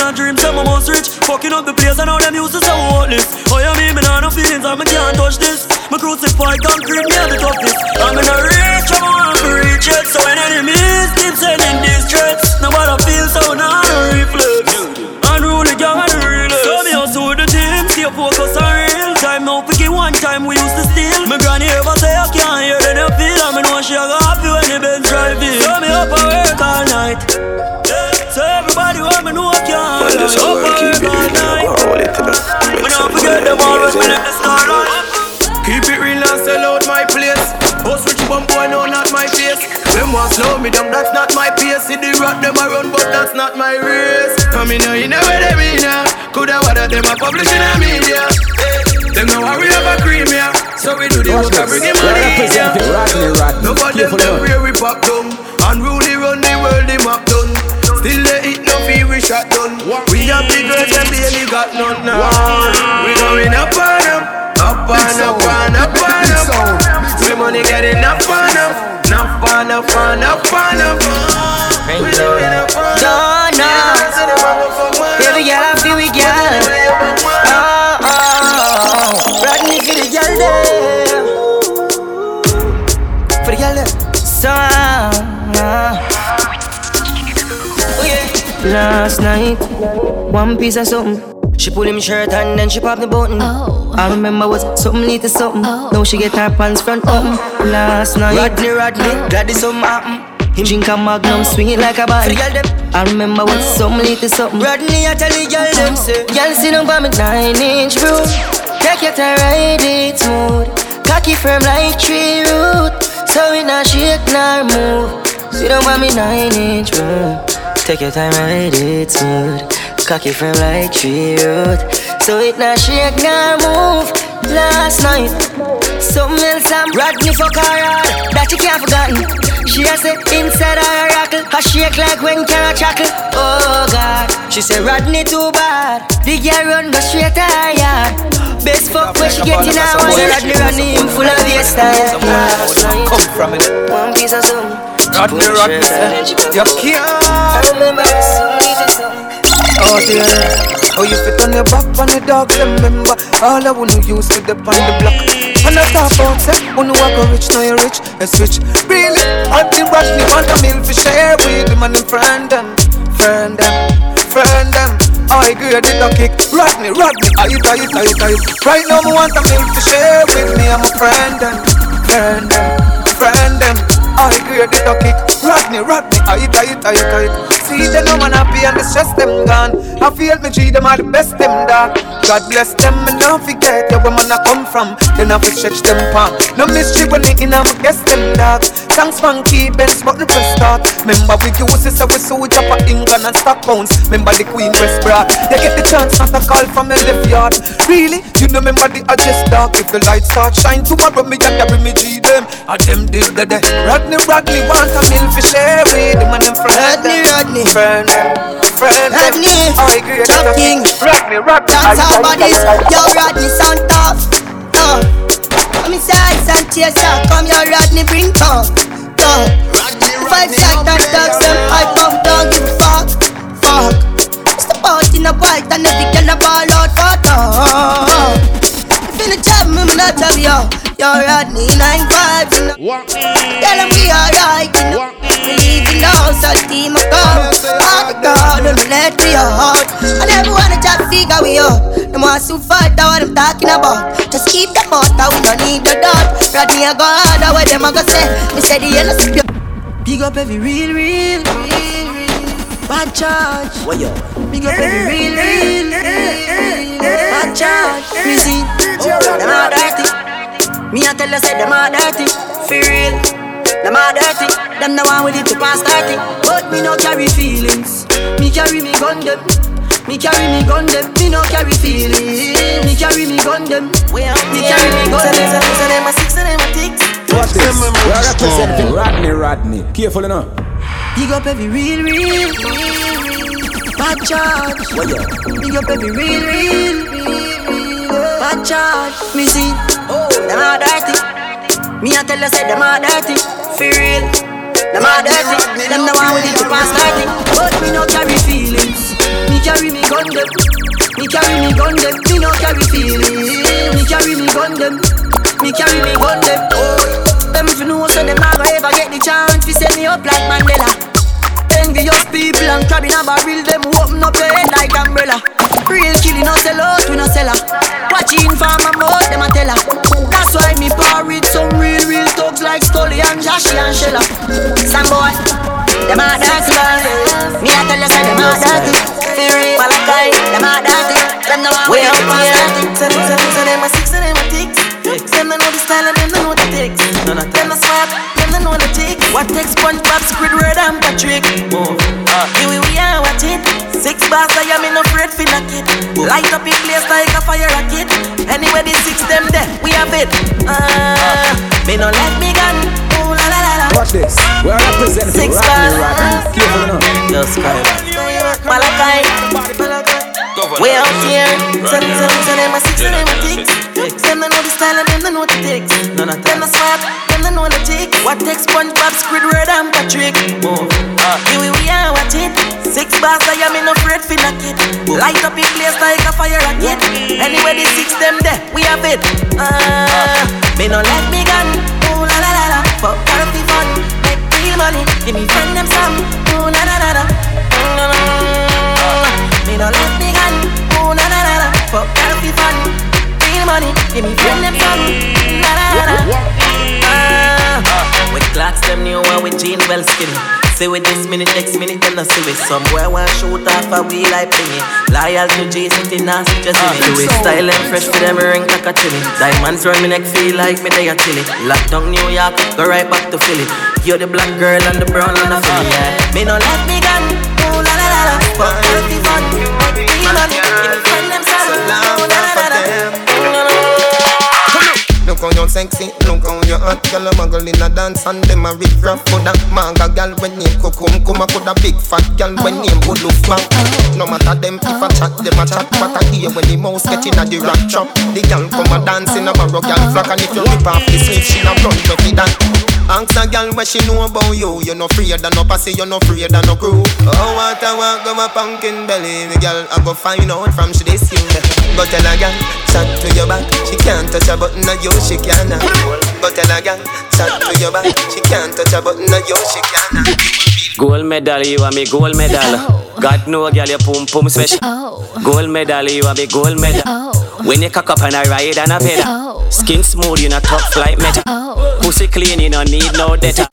a dream. Some of us rich, fucking up the place. I know them used to say what this. Oh, yeah, me, me nah no feelings, and me can't touch this. Me crucify concrete, me are them all when me left the start line. Keep it real and sell out my place. Boss rich bum boy, no, not my face. Them want slow me down, that's not my pace. See the rock them a run, but that's not my race. Come in now, you know where they be now. Coulda what them a publish in the media. Them know how we have a cream here. So we do the Watch work and bring him We're money here. representing Rodney Rodney. Nobody them them where we pop down. Unruly run the world, the map done. Still they eat no fee, we shot done. We have the girls and baby got none now. We going up and up, up and up and up and up. We money getting up and up, up and up and up and up. We doing up and up. Last night, one piece of something. She pull him shirt and then she pop the button. Oh. I remember was something little something. Oh. Now she get her pants front open. Oh. Last night, Rodney, Rodney, oh. glad this something happen. Him drink a magnum, swing it like a ball. For the girl them, I remember what something little something. Rodney, I tell the girl them say, girl sit down by me nine inch bro. Take your time, ride it smooth. Cocky firm like tree root, so it not shake nor move. Sit down by me nine inch bro. Take your time, ride it smooth. Cocky firm like tree root, so it not shake nor move. last night. Something else I'm Rodney for car that you can't forgotten. She has it inside her rockle, her shake like when can I chuckle. Oh God, she said Rodney too bad. The girl run go straight her. Best fuck where she get in her one. Rodney running full of your style. Come from it. One piece of something. Rodney, Rodney, you can't. I remember some piece of something. Oh dear, oh you fit on your back on the dog, remember. All I wanna use to the on the block. And I talk about say, know I go rich, now you rich, let's switch. Really, all the Rodney want a meal for share with him and him friend them Friend them, friend them oh, I agree, I did a kick. Rodney, Rodney, I eat, I eat, I eat, I eat Right now me want a meal for share with me and my friend them Friend them, friend them I agree, I did a kick Rodney, Rodney, I eat, I I I eat See them no man happy and the stress them gone. I feel me G them are the best them dog. God bless them and don't forget yeah, where man I come from. Then I fi stretch them palm. No mystery when me in I'm guess them dog Thanks funky Benz but the press start. Remember we use this so we soldier for England and stock pounds. Remember the Queen West bra You get the chance not to call from a left yard. Really? You know remember the address dark. If the lights start shine tomorrow me can carry me G them. I them did the day. Rodney Rodney want a meal for share with him and them friend. Rodney, Rodney. Friend Friend. Rodney, I agree Top King. Rodney Rodney Dance our bodies, yo Rodney sound tough. Uh. Come inside, Santiago, come yo Rodney bring tough. Five side that dogs them hype up, don't give a fuck, fuck. Step out in a bike and every girl a ball out for in the job, me me not have yo, yo Rodney nine five. Tell them we alright, you know. We leave the house, our team a come. Oh the God, don't let me out. I never wanna just figure we out. Them want to fight, that what I'm talking about. Just keep them out, that we don't need the doubt. Rodney a go harder, what them a go say. Me say the yellow spit. Big up every real, real, real, real. Bad charge. What yo? Big up every real, real, real. Bad charge. Me see, them all dirty. Me a tell you say them all dirty. For real. Them all dirty. Them the one with it to pass 30. But me no carry feelings. Me carry me gun them. Me carry me gun them. Me no carry feelings. Me carry me gun them. Me carry me gun them. So them a six and them a ticks. Watch this. We are representing Rodney Rodney. Careful enough. Big up every real, real, real, bad charge. What yo? Big up every real, real, real, real, bad charge. Me see, them all dirty. Me a tell you say them all dirty. For real, them all dirty. Them the one with it to pass 30. But me no carry feelings. Me carry me gun them. Me carry me gun them. Me no carry feelings. Me carry me gun them. Me carry me gun them. Oh, them if you know so them never ever get the chance to set me up like Mandela. Envious people and crab in a barrel, them open up your head like umbrella. Real killing no sell out, we no sell her. Watching for my mouth, them a tell her. That's why me with like Stolly and Joshy and Shella. Some boy, them a dirty man. Me a tell you say them a dirty. Real, Malachi, them a dirty. Them no one way out here. So them a six and them a six. Them no know the style and them no know the text. Them no smart, them no know the tick. What takes SpongeBob, Squidward and Patrick? Move. Here we we are watch it. Six bars I am in no afraid fi knock it. Light up in place like a fire rocket. Anyway the six them there, we have it. Ah, me no let me gun. Ooh la la la la. Watch this. We are representing Six bars. Careful enough. Yo, Malachi. We out here. Some, some, some them a six and them a six. Them don't know the style and them don't know the text. None of them a smart, them don't know the tick. What takes SpongeBob, Squidward and Patrick? Move. Here we are watch it. Six bars I am in no afraid fi knock it. Light up in place like a fire rocket. Anyway the six them there, we have it. Ah, me no let me gun. Ooh la la la la. Fuck therapy fun, make real money. Give me friend them some. Ooh la la la la. Mm, la, la. Me no let me gun. La la la. Fun, real money. Give me friend them. La la la la. Ah, with clocks them new one with jean well skinny. Say with this minute, next minute, then I see with somewhere want shoot off a wheel like thingy. Loyal to J City, now just in it. Do it style and fresh for them ring like a chili. Diamonds round me neck feel like me they a chilly. Lock down New York, go right back to Philly. You're the black girl and the brown and the Philly, yeah. Me no let me gun, ooh la la la la. La. Ooh, la, la, la. Look how you sexy, look how you hot. Girl, a muggle in a dance and them a rap for that manga. Girl, when name Kokum, come a coulda big fat. Girl, when name good look. No matter them if I chat, them a chat. What I hear when the mouse get in a the rap trap. The girl come a dance in a barrow girl flock, and if you rip off the sleeve, she a run to that. Ask a girl what she know about you. You no afraid of no pussy, you no afraid of no crew. Oh, what I want, go my pumpkin belly. The girl, I go find out from she this you. Go tell a girl, chat to your back. She can't touch a button, of you she can. Go tell a girl, chat to your back. She can't touch a button, of you she can. Gold medal, you want me gold medal. Oh. God know, girl, your pum pum special. Oh. Gold medal, you want me gold medal. Oh. When you cock up and I ride and a pedal. Skin smooth, you know tough like metal. Pussy clean, you no need no data.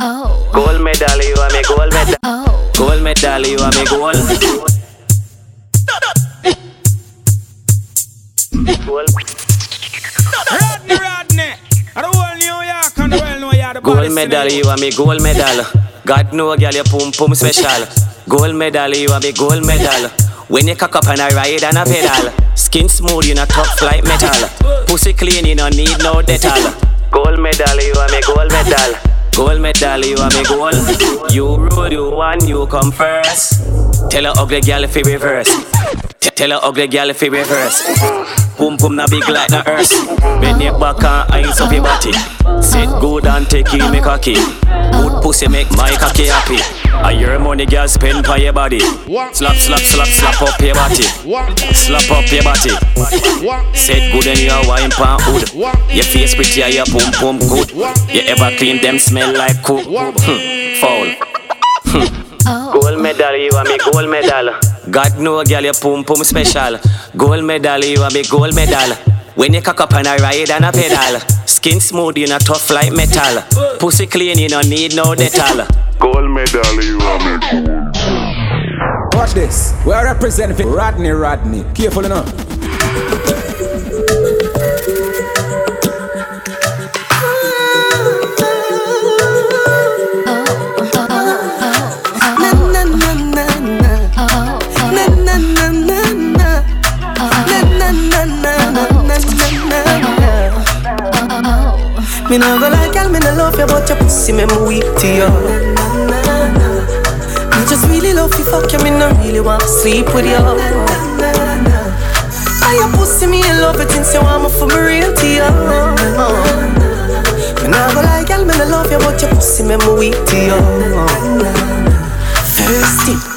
Gold medal, you want me gold medal. Gold medal, you want me gold. Rodney, Rodney. I don't want New York and the well know you're the Gold medal, you want me gold medal. God know, girl, your pum pum special. Gold medal, you want me gold medal. When you cock up and I ride and a pedal. Skin smooth, you know tough like metal. Pussy clean, you no need no detal. Gold medal, you want me gold medal. Gold medal, you want me gold. You road, you want, you come first. Tell a ugly girl if you reverse. Tell a ugly girl if you reverse. Boom boom na big like na earth. Bend your back and eyes up your body. Sit good and take in me cocky. Good pussy make my cocky happy. I your money girl spend for your body. Slap slap slap slap up your body. Slap up your body. Sit good and your wine pan hood. Your face pretty and your pum pum good. You ever clean them smell like cook. Hmm, Foul. Hmm. Gold medal, you want me gold medal. God know, girl, your pum pum special. Gold medal, you want me gold medal. When you cock up and I ride and a pedal. Skin smooth, you know tough like metal. Pussy clean, you no need no detal. Gold medal, you want me gold. Watch this. We are representing Rodney Rodney. Careful enough. Me no go like girl, me no love you, but your pussy make me weak to you. Me just really love you, fuck you, me no really want to sleep with you. Ah, your pussy, me in love it since you want me for me real to you. Me no go like girl, me no love you, but your pussy make me weak to you. Thirsty.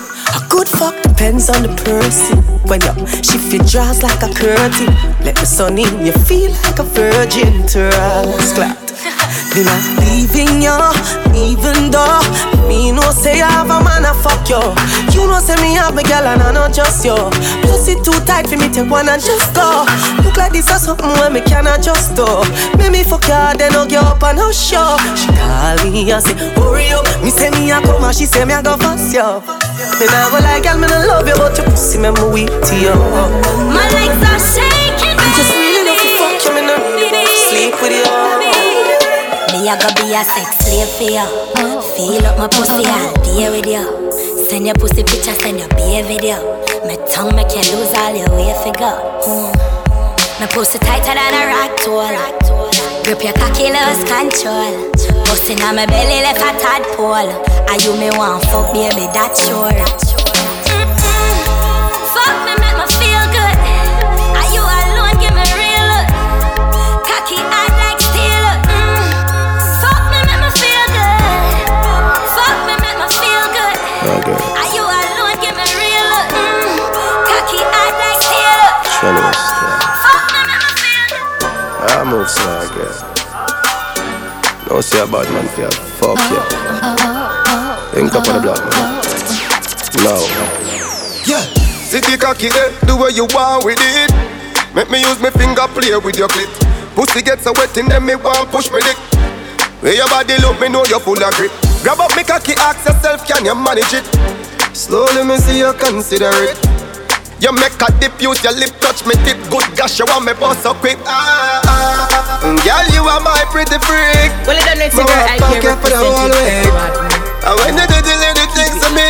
A good fuck depends on the person. When you shift your jaws like a curtain, let the sun in, you feel like a virgin to us. Clap. Me not leaving you, even though me no say I have a man a fuck you. You know say me have me girl and I not just you. Pussy too tight for me take one and just go. Look like this or something when me cannot just do. Make me fuck you, then I'll get up and I'll show. She call me and say hurry up. Me say me a come and she say me a go fast you. Me go like girl, me no love you, but your pussy me me weak to you. My legs are shaking, I'm just really love to fuck you, me no really sleep with you. Me a go be a sex slave for you. Feel up my pussy all day with you. Send your pussy picture, send your beer video. My tongue make you lose all your way figure. Mm. My pussy tighter than a rock tool. Grip your cocky, lose control. Bustin' on my belly left a tadpole. Are you me want fuck, baby? That's sure. Oh, no say a bad man for. Fuck you. Link up on the block, man. No. Yeah, city cocky there, do what you want with it. Make me use my finger play with your clit. Pussy gets so wet in them, me want push me dick. Where your body look, me know you're full of grip. Grab up me cocky, ask yourself, can you manage it? Slowly me see you consider it. You make a dip, use your lip, touch me tip. Good gosh, you want me bust so quick. Ah, ah, ah. Girl, you are my pretty freak. Well, it don't Me girl, want I fuck can you for the whole represent week. And when you do the little things to me,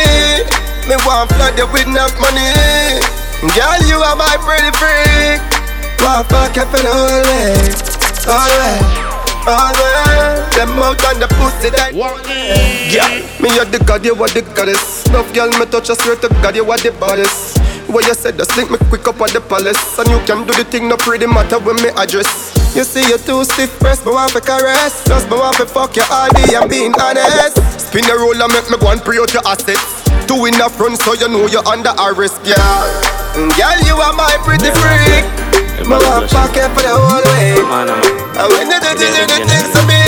me want flood you with enough money. Girl, you are my pretty freak. Want fuck you for the whole week, whole week. Always, them out on the pussy that Yeah, me a the god, you are the goddess Enough girl me touch, I swear to God, you are the baddest What you said, just link me quick up at the palace. And you can do the thing, no pretty matter when me address. You see you too stiff press, but want to caress. Just but want to fuck your ID, I'm being honest. Spin the roller, make me go and pre out your assets. Two in the front, so you know you're under arrest, yeah. Mm, girl, you are my pretty freak. Me want pocket for the whole way. And when you do the things to me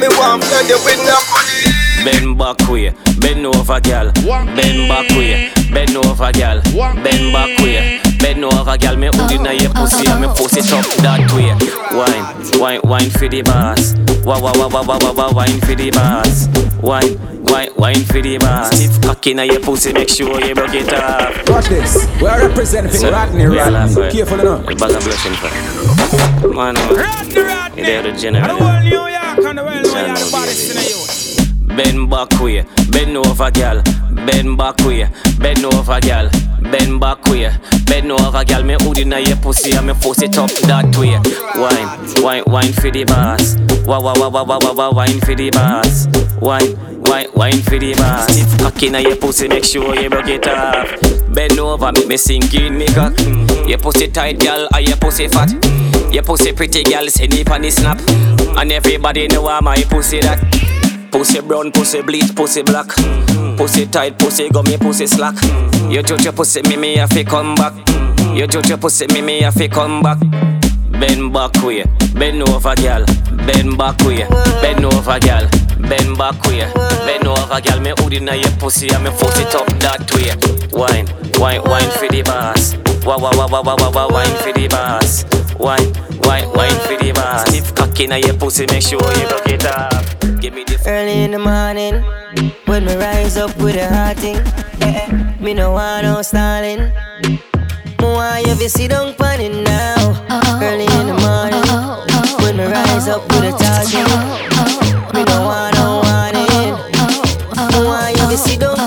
Me want to you with no money Bend back way, bend over, girl. Bend back way, bend over, girl. Bend back way, bend over, girl. Me hood inna your pussy, and me pussy top that way. Wine, wine, wine for the boss. Wah wah wah wah wah wah wah, wine for the boss. Wine, wine, wine for the boss. Stiff cock inna your pussy, make sure you broke it off. Watch this. We are representing So, Rodney yeah, laugh, Rodney. right. Careful enough. You bag of blushing for. Man, man. You there the general. The whole New York and the world know you're the baddest in the youth. Bend back way, bend over, girl. Bend back way, bend over, girl. Bend back way, bend over, girl. Me hood inna your pussy and me pussy top that way. Wine, wine, wine for the boss. Wah wah wah wah wah wah wah, wine for the boss. Wine, wine, wine for the boss. Stiff cock inna your pussy, make sure you broke it off. Bend over, make me sink in me cock. Your pussy tight, girl, or your pussy fat. Your pussy pretty, girl, send it on the snap. And everybody know I'm my pussy that. Pussy brown, pussy bleach, pussy black. Pussy tight, pussy gummy, pussy slack. You judge your pussy, me me have to come back. You judge your pussy, me me have to come back. Bend back way, bend over, girl. Bend back way, bend over, girl. Bend back way, bend over, girl. Me hood inna your pussy and me foot it up that way. Wine, wine, wine for the boss. Wah wah wah wah wah wah wah, wine for the boss. Wine, wine, wine for the boss. Stiff cock inna your pussy, make sure you broke it up. Give me the Early in the morning, when me rise up with a hot thing, eh, me no want no stalling. Me want you to sit down on it now. Early in the morning, when me rise up with a tall thing, me no want no warning. Me want you to sit down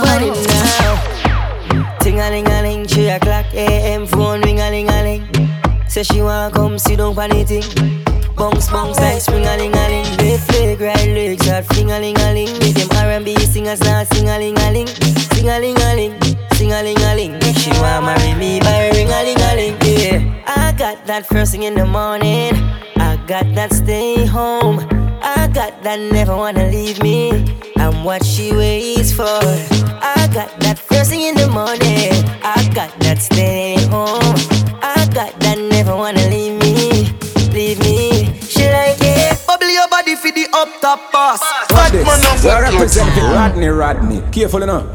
Say she want come down on the thing. Bounce, bounce like spring a ling a ling. Left leg, right leg, start fling a ling a ling. With them R&B singers now sing a ling a ling, sing a ling a ling, sing a ling a ling. She want marry me by ring a ling a ling. Yeah, I got that first thing in the morning. I got that stay home. I got that never wanna leave me. I'm what she waits for. I got that first thing in the morning. I got that stay home. I got that never wanna leave me, leave me. She like it. Bubble your body for the up top boss. Watch this. We are representing Rodney Rodney. Careful enough.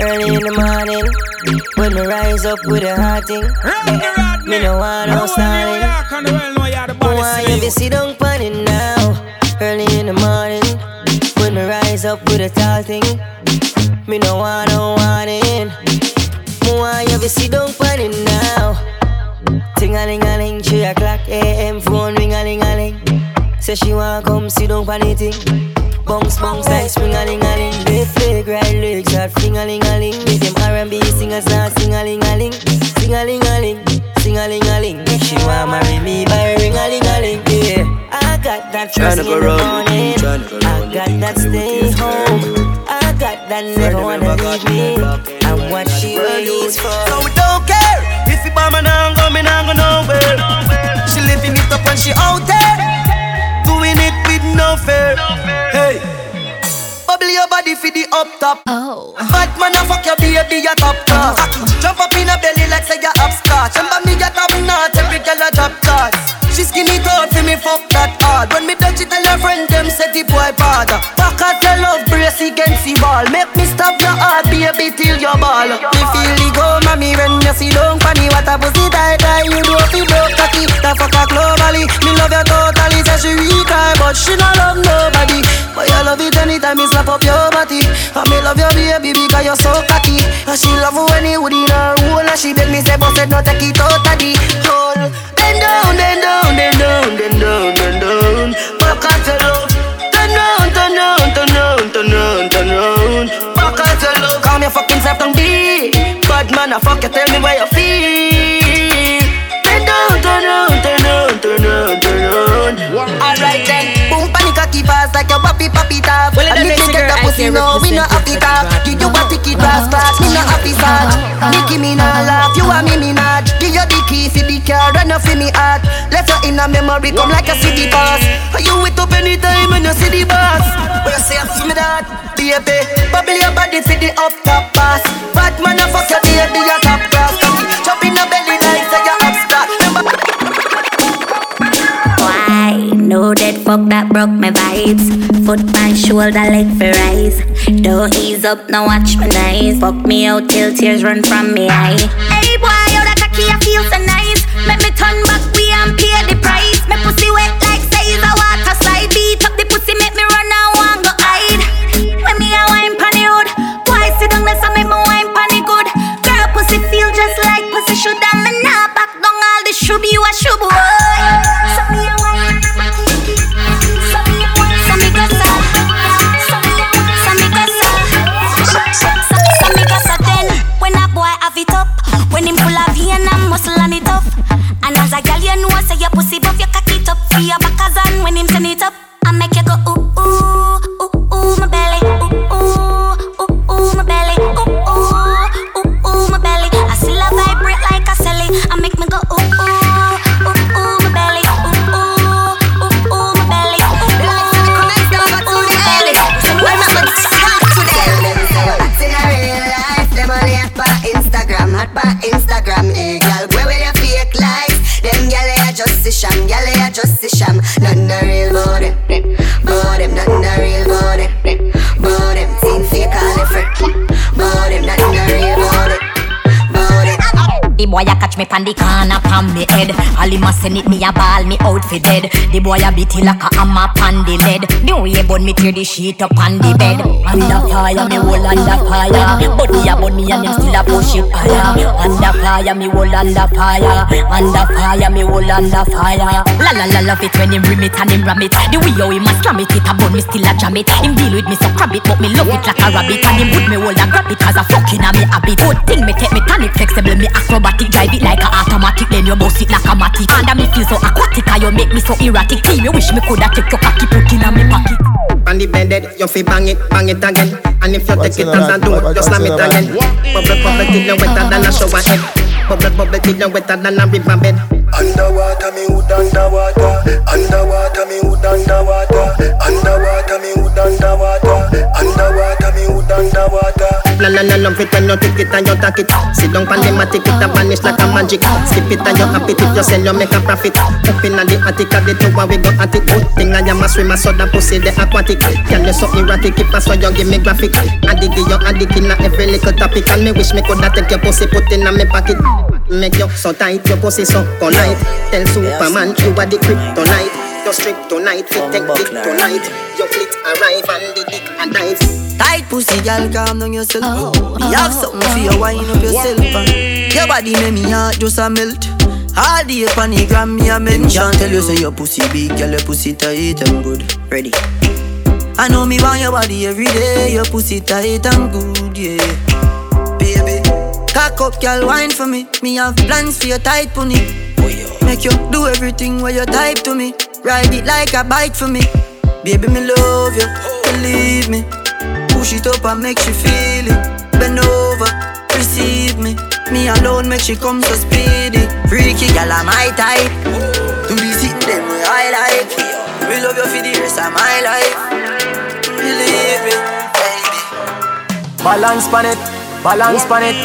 Early in the morning, when me rise up with a hot thing, me no want no stalling. And the world know you're the Me baddest want in you to sit down on it now. Early in the morning, when me rise up with a tall thing, me no want no warning. Me want you to sit down on it now. Ting a ling a ling, three o'clock a.m. phone ring a ling a ling. Say she want come sit down on the thing. Bounce, bounce like spring a ling a ling. Left leg, right leg, start fling a ling a ling. With them R&B singers now sing a ling a ling, sing a ling a ling, sing a ling a ling. She want marry me Tryna thing go in the round with you, morning. I got that you, stay home. I got that never wanna leave me. I'm what she waits for. So we don't care if you bomb and I'm go, me nah go nowhere. She living it up when she out there, doing it with no fear. Hey. Bubble your body for the up top. Oh. Bad man, I fuck your baby, your top class. Jump up in her belly like say you upstart. Remember me, you top notch, every girl a drop class. She skinny tall for me, fuck that hard. When me touch it, tell her friend them say the boy bad. Back at your love brace against the ball. Make me stop your heart, baby, till your ball. Me feel the go, mommy, when you see don't funny. What a pussy tight, tight, you do fi broke cocky. The fuck her globally, me love you totally. Say she weak, but she not love nobody. But you love it anytime me slap up your body. And me love your baby because you're so cocky. And she love when you would in her hole. And she beg me say, but said no take it the hole. Then down, then down, then down, then down, then down. Back at your love. Turn round, turn round, turn round, turn round, turn round. Back at your love. Calm your fucking self down deep. Bad man, I fuck you, tell me where you feel. fast like a wappy poppy top. Well, and if you get the pussy, no, we no happy top. Give you a ticket, brass class, me no happy sad. Nicky me nah laugh, you a me me not. Give you the key for the car, run off in me heart. Let your inner memory, come like a city pass. You wake up anytime when you see the boss. Well, say I'm me that, baby. Bubble your body, see the up top pass. Bad man, I fuck your baby, your top class. Chop in the belly. No dead fuck that broke my vibes. Foot my shoulder, leg for rise. Don't ease up, now watch my nice. Fuck me out till tears run from me eye. Hey boy, oh that cocky, I feel so nice. Make me turn back, we and pay the price. My pussy wet like size a water slide. Beat up the pussy, make me run and want go hide. When me a wine pon the hood, boy sit down so make me wine pon the good. Girl pussy feel just like pussy should. And me nah back down all the shub you a shub Catch me pan the corner pan me head. All him a send it me a ball me out for dead. The boy a beat like a hammer pan the lead. The way bun me tear the sheet up on the bed. Under fire me hold under fire. Body a bun me and him still a push it higher. Under fire me hold under fire. Under fire me hold under fire. La la la love it when him rim it and him ram it. The way how him a slam it, it a bun me still a jam it. Him deal with me so crab it, but me love it like a rabbit. And him would me hold and grab it cause a fucking a me habit. Good thing me take me tonic flexible me acrobatic drive it like a automatic. Then you boss it like a matic. And I me feel so aquatic, and you make me so erratic. Team, you wish me coulda take your cocky put in a me pocket. On the bed, you fi bang it, bang it again. And if you take it as a do just slam it again. Bubble, bubble till you wetter than a shower head. Bubble, bubble till you wetter than a river bed. Underwater, me hood underwater. Underwater, me hood underwater. Underwater, me hood underwater. Underwater, me hood underwater. La la la love it when you take it and you take it. Sit down pan the matic, it a vanish like a magic. Skip it and you happy it, you sell, you make a profit. Up inna the attic, at the tower we go at it. Good thing I am a swimmer, so that pussy the aquatic. Can you so erratic, keep us so you give me graphic. Addict, you addict inna every little topic. And me wish me coulda take your pussy, put inna me pocket. Make you so tight, your pussy so polite. Tell Superman you are the kryptonite. You're strict tonight, fit take it tonight. Your fleet arrive and the dick a dive. Tight pussy, girl, calm down yourself. Me oh, have oh, something for you, oh. wind up yourself. and Your body make me heart just a melt. All day on the gram, me a mention. Tell you say your pussy big, girl, your pussy tight and good. Ready? I know me want your body every day. Your pussy tight and good, yeah. Baby, cock up, girl, wine for me. Me have plans for your tight pony. Make you do everything where you type to me. Ride it like a bike for me. Baby, me love you, believe me. Push it up and make she feel it. Bend over, receive me. Me alone make she come so speedy. Freaky gal, I'm my type. Do the sitting them way I like. Me love you for the rest of my life. Believe me, baby. Balance pan it, balance pan it.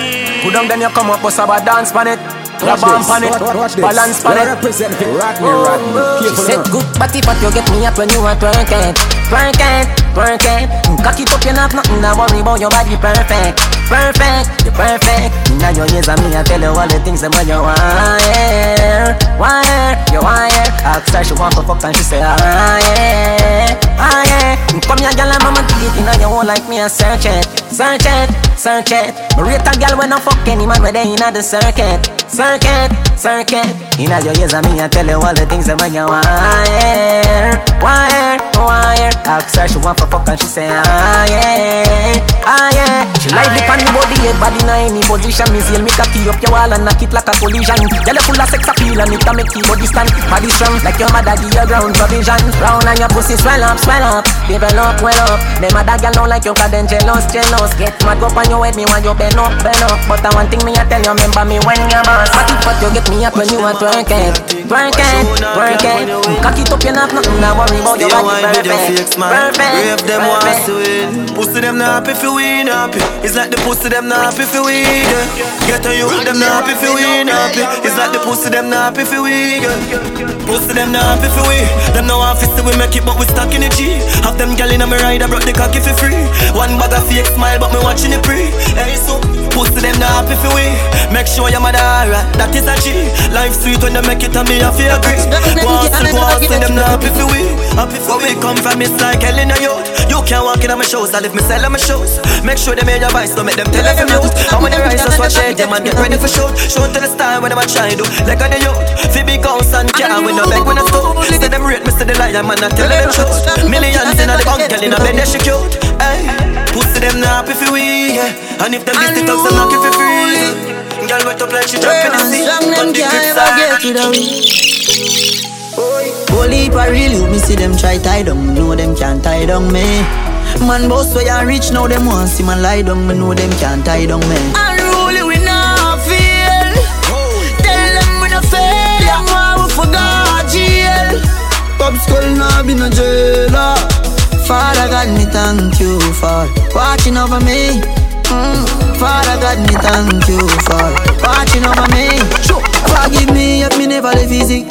Put down then you come up, bust about dance pan it. Grab on pan it, balance pan it. Represent it, Rodney, Rodney. She said good body, but you get me up when you are twerking, twerking, twerking. Cock it up, you not nothing to worry about. Your body perfect, perfect, you perfect. Now your ears and me, I tell you all the things that when you want, yeah, want, you want, yeah. Ask her she want to fuck and she say, ah yeah, ah yeah. Come here, girl, I'm a teeth inna your hole like me, I search it, search it, search it. Me rate a girl when I fuck any man where they inna the circuit, circuit, circuit. Inna your ears and me, I tell you all the things that when you hear, want hear. Ask her she want for fuck and she say ah yeah, ah yeah. She like the pan body, head body in any position. Me seal me cocky up your wall and knock it like a collision. Girl you full of sex appeal and it a make your body stand. Body strong like your mother give you ground provision. Round and your pussy swell up, swell up, develop, well up. Them other girl don't like you 'cause them jealous, jealous. Get mad up on your head, me want you bend up, bend up. But I one thing me I tell you, remember me when you're boss. What if you get me up when you are twerking, twerking, twerking. Cock it up, you not nothing to worry about your body perfect, perfect, Brave them want perfect. to win. Pussy them not happy if you win happy. It's like the pussy them not happy if you win. Get on you, them not happy if you win happy. It's like the pussy them not happy if you win. Pussy them not happy if you win. Them no want to we make it, but we stuck in the G. Have them gal in a me ride, I brought the cocky for free. One bag of fake smile, but me watching it pre. Hey, so pussy them not happy if you win. Make sure your mother alright, that is a G. Life sweet when they make it, and me I feel agree. Want to go out, them not happy if you win. Happy for we come from, it's like hell in a youth. You can't walk in on my shows, I live me sell on my shows. Make sure they hear your voice, don't make them tell every mute. And when they rise, just watch it, them and get ready for shoot. Show to the style when them a do. Like on the youth, big house and car, we no beg, we no stove. Say them rate me, say the liar, man, I tell them truth. Millions in a the bank, girl in a bed, she cute. Hey, pussy them not happy fi we, yeah. And if them list it up, some knock it for free. Girl wet up like she drunk in the sea. On the grip side. Whole heap a real you, me see them try tie down, know them can't tie down me. Man boss way and rich, now them want see man lie down, me know them can't tie down me. Unruly we not feel. Tell them we no fail. Them want we forgot jail. Pop skull now be no jailer. Father God, me thank you for watching over me. Mm. Father God, me thank you for watching over me. Forgive me if me never live easy.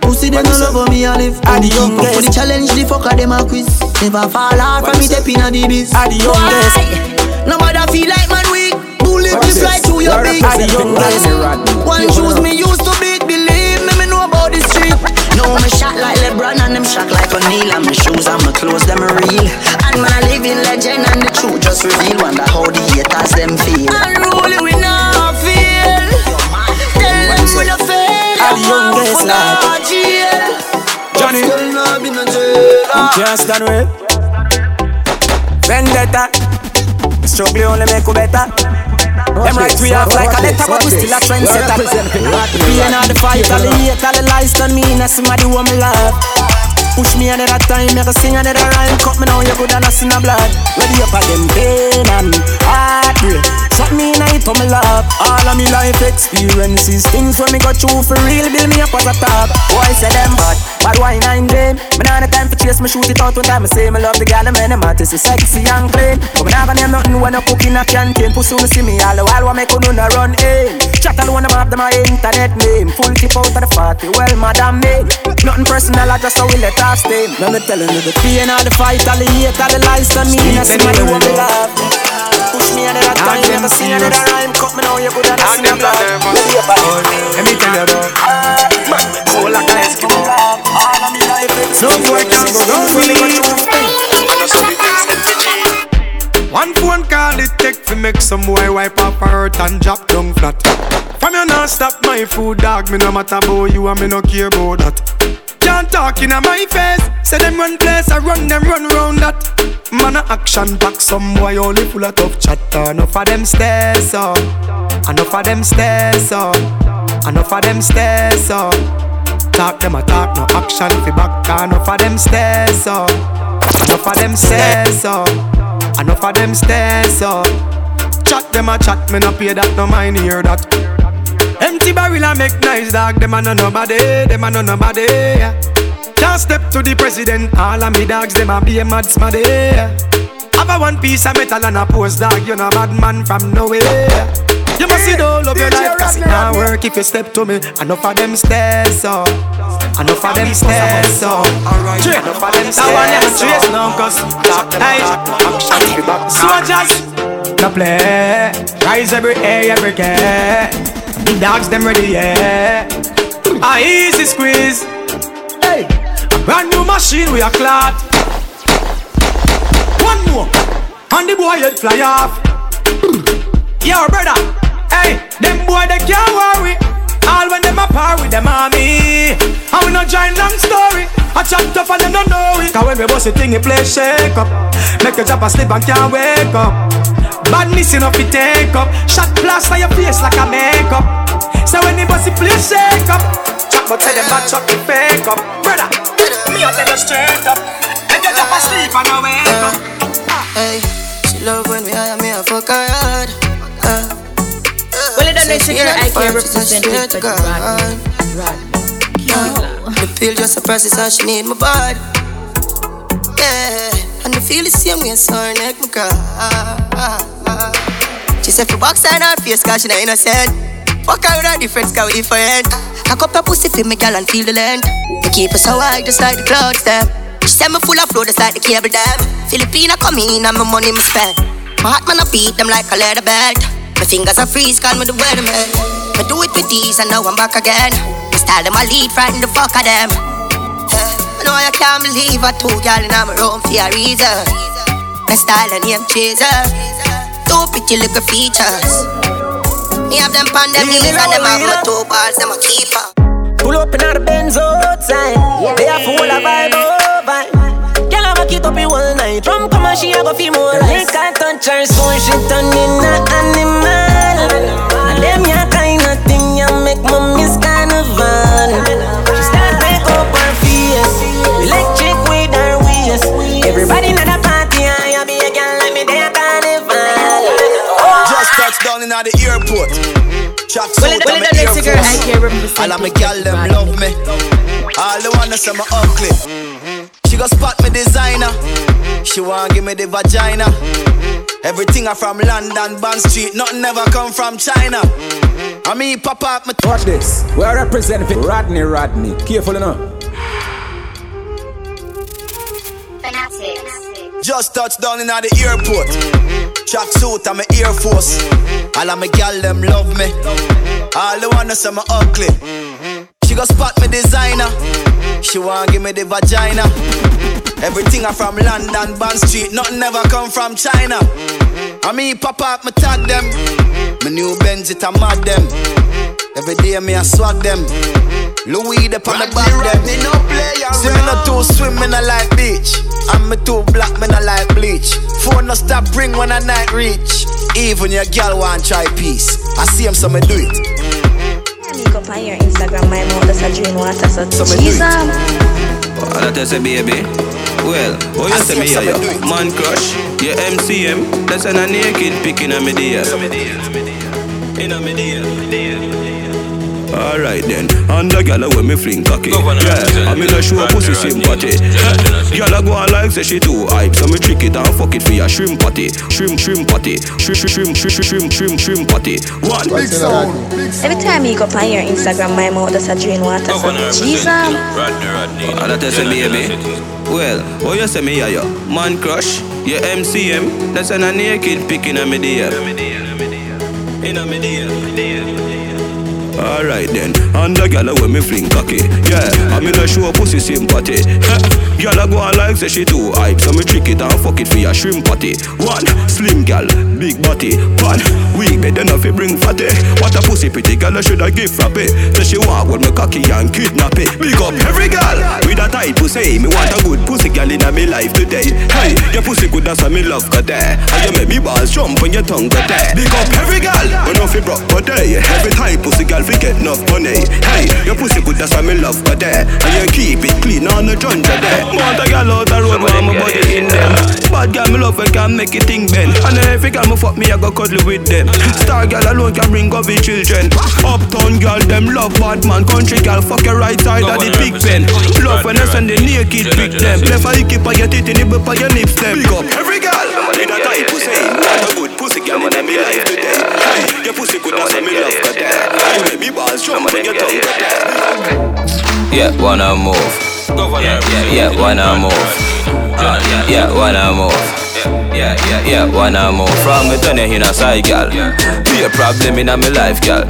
Pussy them no love for me I live. I the Come for the challenge, the fucker them a quiz. Never fall off from me step in a the biz. I the youngest. Nobody feel like man weak. Bullet me fly through your big. I the youngest. One shoes me used to beat. Believe me, me know about the street. No, me shot like LeBron and them shot like O'Neal. And my shoes and my clothes them real. And man a living legend and the truth just reveal. Wonder how the haters them feel. Unruly we not feel. Tell them we no fail. I the youngest lad. Forgot jail. Johnny. Still not be no jailer. Can't stand with Vendetta Struggle only make you better Them right we off like a letter But we still a trendsetter. Pain all the fight, all the hate, all the lies Don't mean that somebody who me love. Push me another time, make a sing another rhyme. Cut me now, you good and I sin a blood. Ready up for them pain and heartbreak Shot me in a for me love. All of me life experiences. Things when me got through for real Build me up as a top. Boy say them bad, bad wine I'm vain Me nah the time for chase me shoot it out one time. I say me love the gal and man them hot It's sexy and clean. But me nah gonna name nothing when I cook in a canteen. Pussy wanna see me all the while What make you no run in Chat alone have them my internet name. Full tip out of the party Well madam me Nothing personal I just how we let us stay. Now me telling you the pain all the fight all the hate all the lies on me That's me love me another never see another rhyme Cut me now, you good and I see blood Let me tell you about Cool like an Eskimo All of me No boy can go round me. One phone call it take to make some boy wipe up her hurt and drop down flat. From you not stop my food dog, me no matter about you and me no care about that. Can't talk in my face, say them run place, I run them run round that. Man a action back, some boy only full of tough chatter. Enough of them stairs up, enough of them stairs up, enough of them stairs up. Talk them a talk, no action fi back. Enough of them stairs up, enough of them stairs up. Enough of them stairs up. Chat them a chat, me no pay that, no mind hear that. Empty barrel a make nice dog, them a no nobody, them a no nobody. Yeah. Can't step to the president, all of me dogs, them a be a mad smaddy. Yeah. Have a one piece of metal and a post dog, you know bad man from nowhere. You must see the whole of your life, cause it not work if you step to me. Enough of them stairs up. Enough of them stairs up. Enough of them That one stairs trace now, cause Hey, Soldiers, no play. Rise every day, every day. The dogs them ready, yeah. A easy squeeze. Hey, a brand new machine we a clot. One more, and the boy head fly off. Yo, brother, Hey, them boy they can't worry. All when them a par with them army. And we no join long story. I chat tough and them don't know it. Cause when we bust a thing, it play shake up. Make you drop asleep and can't wake up. Badness enough to take up. Shot plaster your face like a makeup. So when the bust it play shake up. Chat but tell them bad chuck the fake up. Brother, me I tell you straight up. Make you drop asleep and I wake up. Hey, she love when we hire me a fuck her hard. Uh, Well, it don't let you hear I can to God. represent it, but Rod. Uh, the pill just a process how she need my body. Yeah, and the feel the same way, so her neck me cry. She said, for box on her face, cause she not innocent. Fuck her with a different sky different. I cup her pussy for me, girl, and feel the land. They keep us so high, just like the clouds, them. She said, me full of flow, just like the cable dam. Filipina come in, and my money me spend. My heart, man, I beat them like a leather belt. My fingers are freeze, call me the weatherman. I do it with these, and now I'm back again. My style, them, I lead, frighten the fuck of them. I know I can't believe I two y'all in my room for a reason. My style and name chaser. Two pretty little features. Me have them pan them knees and them have my two balls, them a keeper. Pull up in the Benz outside. They are full of vibe, oh vibe. Girl, I make it up in one night. From come on, she a go feel more like. Her touch her soul, she turn in a animal. And them ya kind of thing ya make me touched mm-hmm. down in the airport. Chuck Well, suit well, and it my don't Air let you girl, I can't represent All of my it, gal them love me. All the wanna say my ugly. She go spot me designer. She want give me the vagina. Everything I from London, Bond Street. Nothing ever come from China. I mean, pop up my. Watch this. We are representing Rodney Rodney. Careful enough. Just touched down in the airport. Track suit and my Air Force. All of my gal them love me. All the wanna say my ugly. She go spot me designer. She want give me the vagina. Everything I from London, Bond Street. Nothing ever come from China. I mean, pop up, me tag them. My new Benz, it a mad them. Every day me I swag them. Louis the on the back them. See me not too swim, me not like beach. And me too black, me not like bleach. Phone no stop ring when I night reach. Even your girl want try peace. I see him, so me do it. Make up on your Instagram, my mouth is a drain water, so So me do Jesus. All that I say, baby. Well, oh, you say me, yeah, yeah. Man crush, yeah, MCM. That's an a naked picking on me there. In a me there. Alright then, and the gyal when me fling cocky Yeah, I mean I show a pussy sympathy Gyal a go on like say she too hype So me trick it and fuck it for your shrimp patty Shrimp, shrimp patty Shrimp, shrimp, shrimp, shrimp, shrimp, shrimp, shrimp patty One Big sound. Every time you go up on your Instagram, my mouth is a drain water, so Jesus. All that I say, baby. Well, oh, you say me, yeah, yeah. Man crush, yeah, MCM. That's an a naked picking on me there. In a me there. Alright then, and the gyal when me fling cocky. Yeah, I mean I show pussy sympathy. <laughs> Gyal a go on like say she too hype So me trick it and fuck it for your shrimp party. One, slim gyal, big body One, weak bed enough fi bring fatty. What a pussy pretty gyal I shoulda give frappe Say she walk with me cocky and kidnap it. Big up every gyal with a tight pussy. Me want a good pussy gyal in me life today. Hey, your pussy good why me love got there. And you make me balls jump when your tongue got there. Big up every gyal, when no fi broke but day. Every time pussy gyal fi get enough money. Hey, your pussy good that's why me love got there. And you keep it clean on the junja there Want a gyal out the road my body in them. Bad gyal me love when can make it thing bend. And every gyal me fuck me I go cuddle with them. Star gyal alone can bring up his children. Uptown gyal them love bad man. Country gyal fuck your right side of the big pen Love when I send the naked pick them. Play for you keep on your teeth and nibble for your nips them. Big up. Every gyal with a tight pussy. Want a good pussy in me life today. Hey, your pussy good that's why me love got there You make me balls jump when your tongue Yeah, wanna move. Yeah, yeah, yeah, wanna move. Uh, yeah, wanna move. Yeah, yeah, yeah, wanna move. From me turn you in a side, gal. Be a problem in a me life, gal.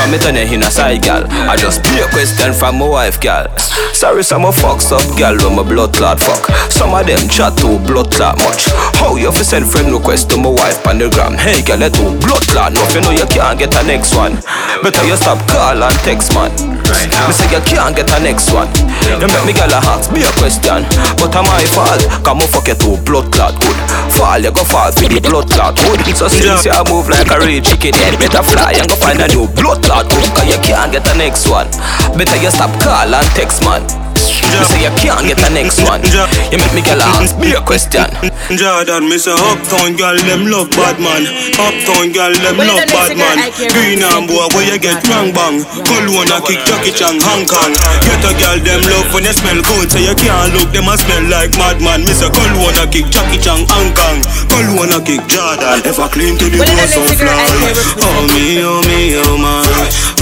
From me turn you in a side, gal. I just be a question from my wife, gal. Sorry, some of fucks up, girl, when my blood clot fuck. Some of them chat too blood clot much. How you fi send friend request to my wife on the gram? Hey, girl, let too blood clot. No, you know you can't get a next one. Better you stop call and text man. Me say you can't get a next one. You make me girl a ask me a question, but I'm my fault. Come on, fuck you too blood clot good. Fall, you go fall for the blood clot good. So since you move like a real chicken head, better fly and go find a new blood clot good. Cause you can't get a next one. Better you stop call and text man. You say you can't get the next one. You make me girl ask me a question. Jordan, me say uptown girl them love bad man. Uptown girl them When love the bad next man. girl I care Green about and boy where you get bang bang. Colonna kick Jackie Chan Hong Kong. Get a girl them love when they smell good, so you can't look them a smell like madman. Me say Colonna kick Jackie Chan Hong Kong. Colonna kick Jordan. Ever clean to the When the nose so next I fly. care Oh me, oh me, oh my.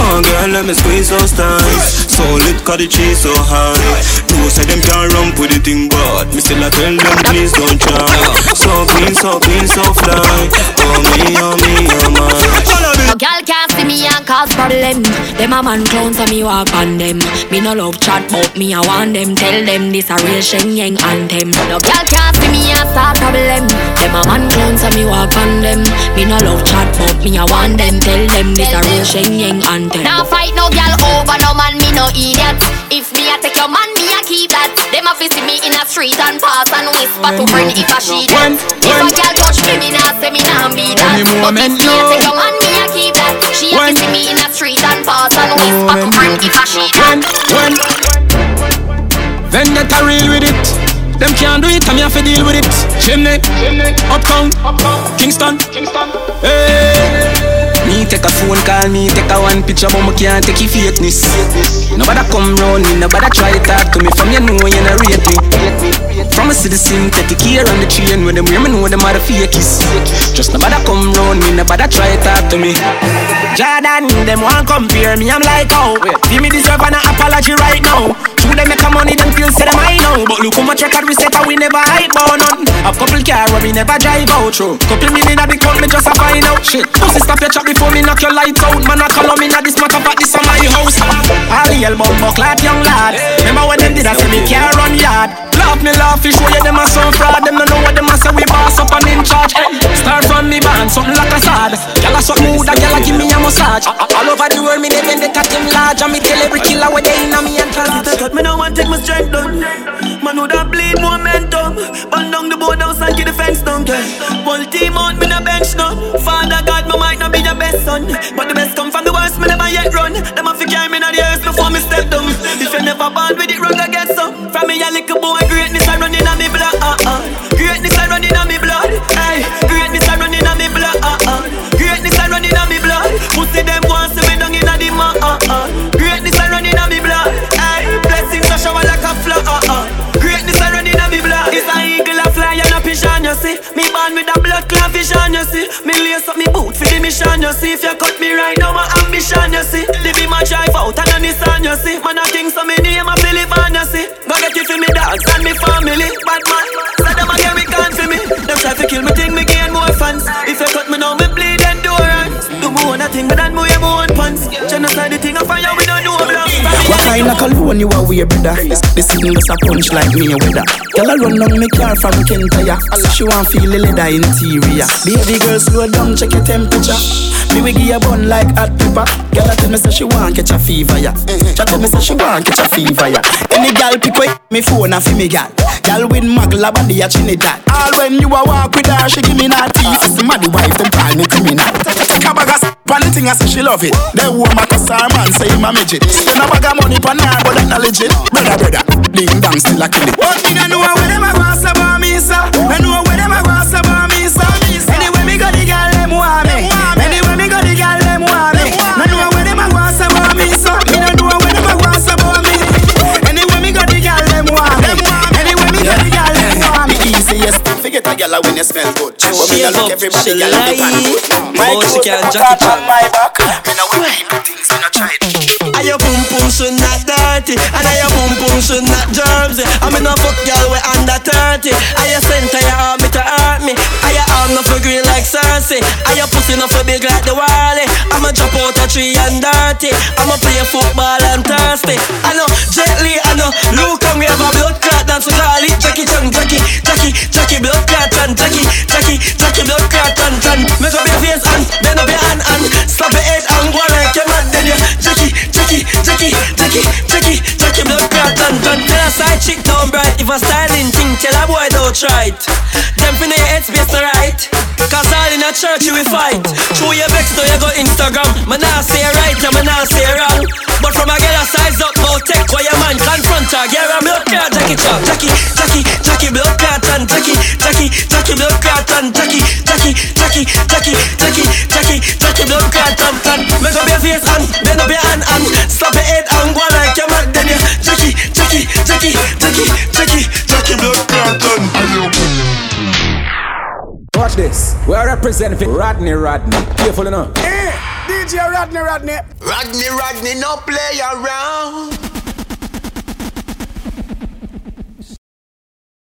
Oh girl, let me squeeze those thighs. So lit, cause the cheese so high. No say them can't run with the thing, but me still I tell them please don't try. So clean, so clean, so fly. Oh me, oh me, oh my. No girl can't see me and cause problem. Them a man clown so me walk on them. Me no love chat but me I want them. Tell them this a real Shen Yeng anthem. No girl can't see me and start problem. Them a man clown so me walk on them. Me no love chat but me I want them. Tell them this a real Shen Yeng anthem. Now fight no girl over no man me no idiot. If me a take your man me a keep that. Them a visit me in a street and pass and whisper to friend if a she that. If a girl touch me me nah say me nah be that. But if me a no. take your man me a keep that. She a visit me in a street and pass and whisper to friend if a she that. When Vendetta real with it. Them can't do it, I'm here to deal with it. Chimney, Uptown, Kingston, Hey. me take a phone call, me take a one picture, but me can't take your fakeness. Nobody come round me, nobody try to talk to me. From you know you not rate me. From a citizen, take a care on the train when them me know them are the fakies. Just nobody come round me, nobody try to talk to me. Jordan, them want compare me, I'm like, oh, give me deserve an apology right now. They make a money, them feel say them I know. But look how much record we set, and we never hype on none. A couple car we never drive out through. Couple million at the club, me just a find out. Shit, pussy stop your chat before me knock your lights out. Man, I call on me now this matter, but this on my house. All the elbow bucklat, young lad. Remember when them did I say me can't run yard. Laugh me laugh, fish where you them a so fraud. Them don't know what them a say we boss up and in charge. Hey, Start from me band, something like a sad. Gyal a suck mood, a gyal a give me a massage. All over the world, me they cat them large, and me tell every killer where they in a me and class. Me now take my strength down. Man would have bleed momentum. Burn down the board house and keep the fence down. Yeah. Full team out, me no bench now. Father God, me might not be your best son, but the best come from the worst. Me never yet run. Them a fi carry me the earth before me step down. If you never born with it, run go get some. From me a little boy, greatness I running on me blood. Uh uh. Greatness I running on me blood. Hey, greatness I running on me blood. Uh uh. Greatness I running on me blood. Pussy them a blood clot vision you see. Me lace up me boot for the mission you see. If you cut me right now my ambition you see. Live in my drive out and a Nissan you see. Man a king so me name a Philip and you see. Go get it for me dogs and me family. Bad man, cologne you a wear, brother? This thing just a punch like me weather. Girl a run on me car from Kentaya. She want feel the leather interior. Baby girl, slow down, check your temperature. Me we give you bun like hot pepper. Girl a tell me say she want catch a fever, yeah. She tell me say she want catch a fever, yeah. Any girl pick way me phone a fi me girl. Girl with magla body a Trinidad. All when you a walk with her, she give me that teeth. See my the wife them call me criminal. Take a bag of s- pan the thing I say she love it. Then woman cuss her man say him a midget. Spend a bag of money pan her, but that not legit. Brother, brother, ding dong still a kill it. One thing I know where them a forget a girl when you smell good. But me no look everybody girl in the pan good. My clothes never talk on my back. Me no wear things, me no. And your boom boom should not dirty And and your boom boom should not germs I mean no fuck girl we under 30 And your center you want me to hurt me. I your arm no for green like Cersei. I your pussy no for big like the Wally. I'ma drop out a tree and dirty. I'ma play football and thirsty. I know Jet Li, I know Luke and we have a blood clot dance we call it Jackie Chan, Jackie, Jackie, Jackie blood clot and Jackie, Jackie, Jackie blood clot and and make up your face and bend up your hand and slap your head and go Jackie, Jackie, Jackie, Jackie, blood clot and and tell a side chick down bright if a styling thing tell a boy don't try it. Them finna head space to right. Cause all in a church you will fight. Through your vex though you go Instagram. Man I say right and man I say wrong. But from a girl a size up, go take where your man confront her. Girl I'm blood clot, Jackie Jackie, Jackie, Jackie blood clot and Jackie, Jackie, Jackie blood clot and Jackie, Jackie, Jackie, Jackie, Jackie, Jackie, Jackie blood clot and and make up your face and bend up your hand and slap your head and go like you're mad. Then you Jackie, Jackie, Jackie, Jackie, Jackie, Jackie blood clot and. Watch this. We are representing Rodney Rodney. Careful enough. Eh, DJ Rodney Rodney. Rodney, Rodney, no play around.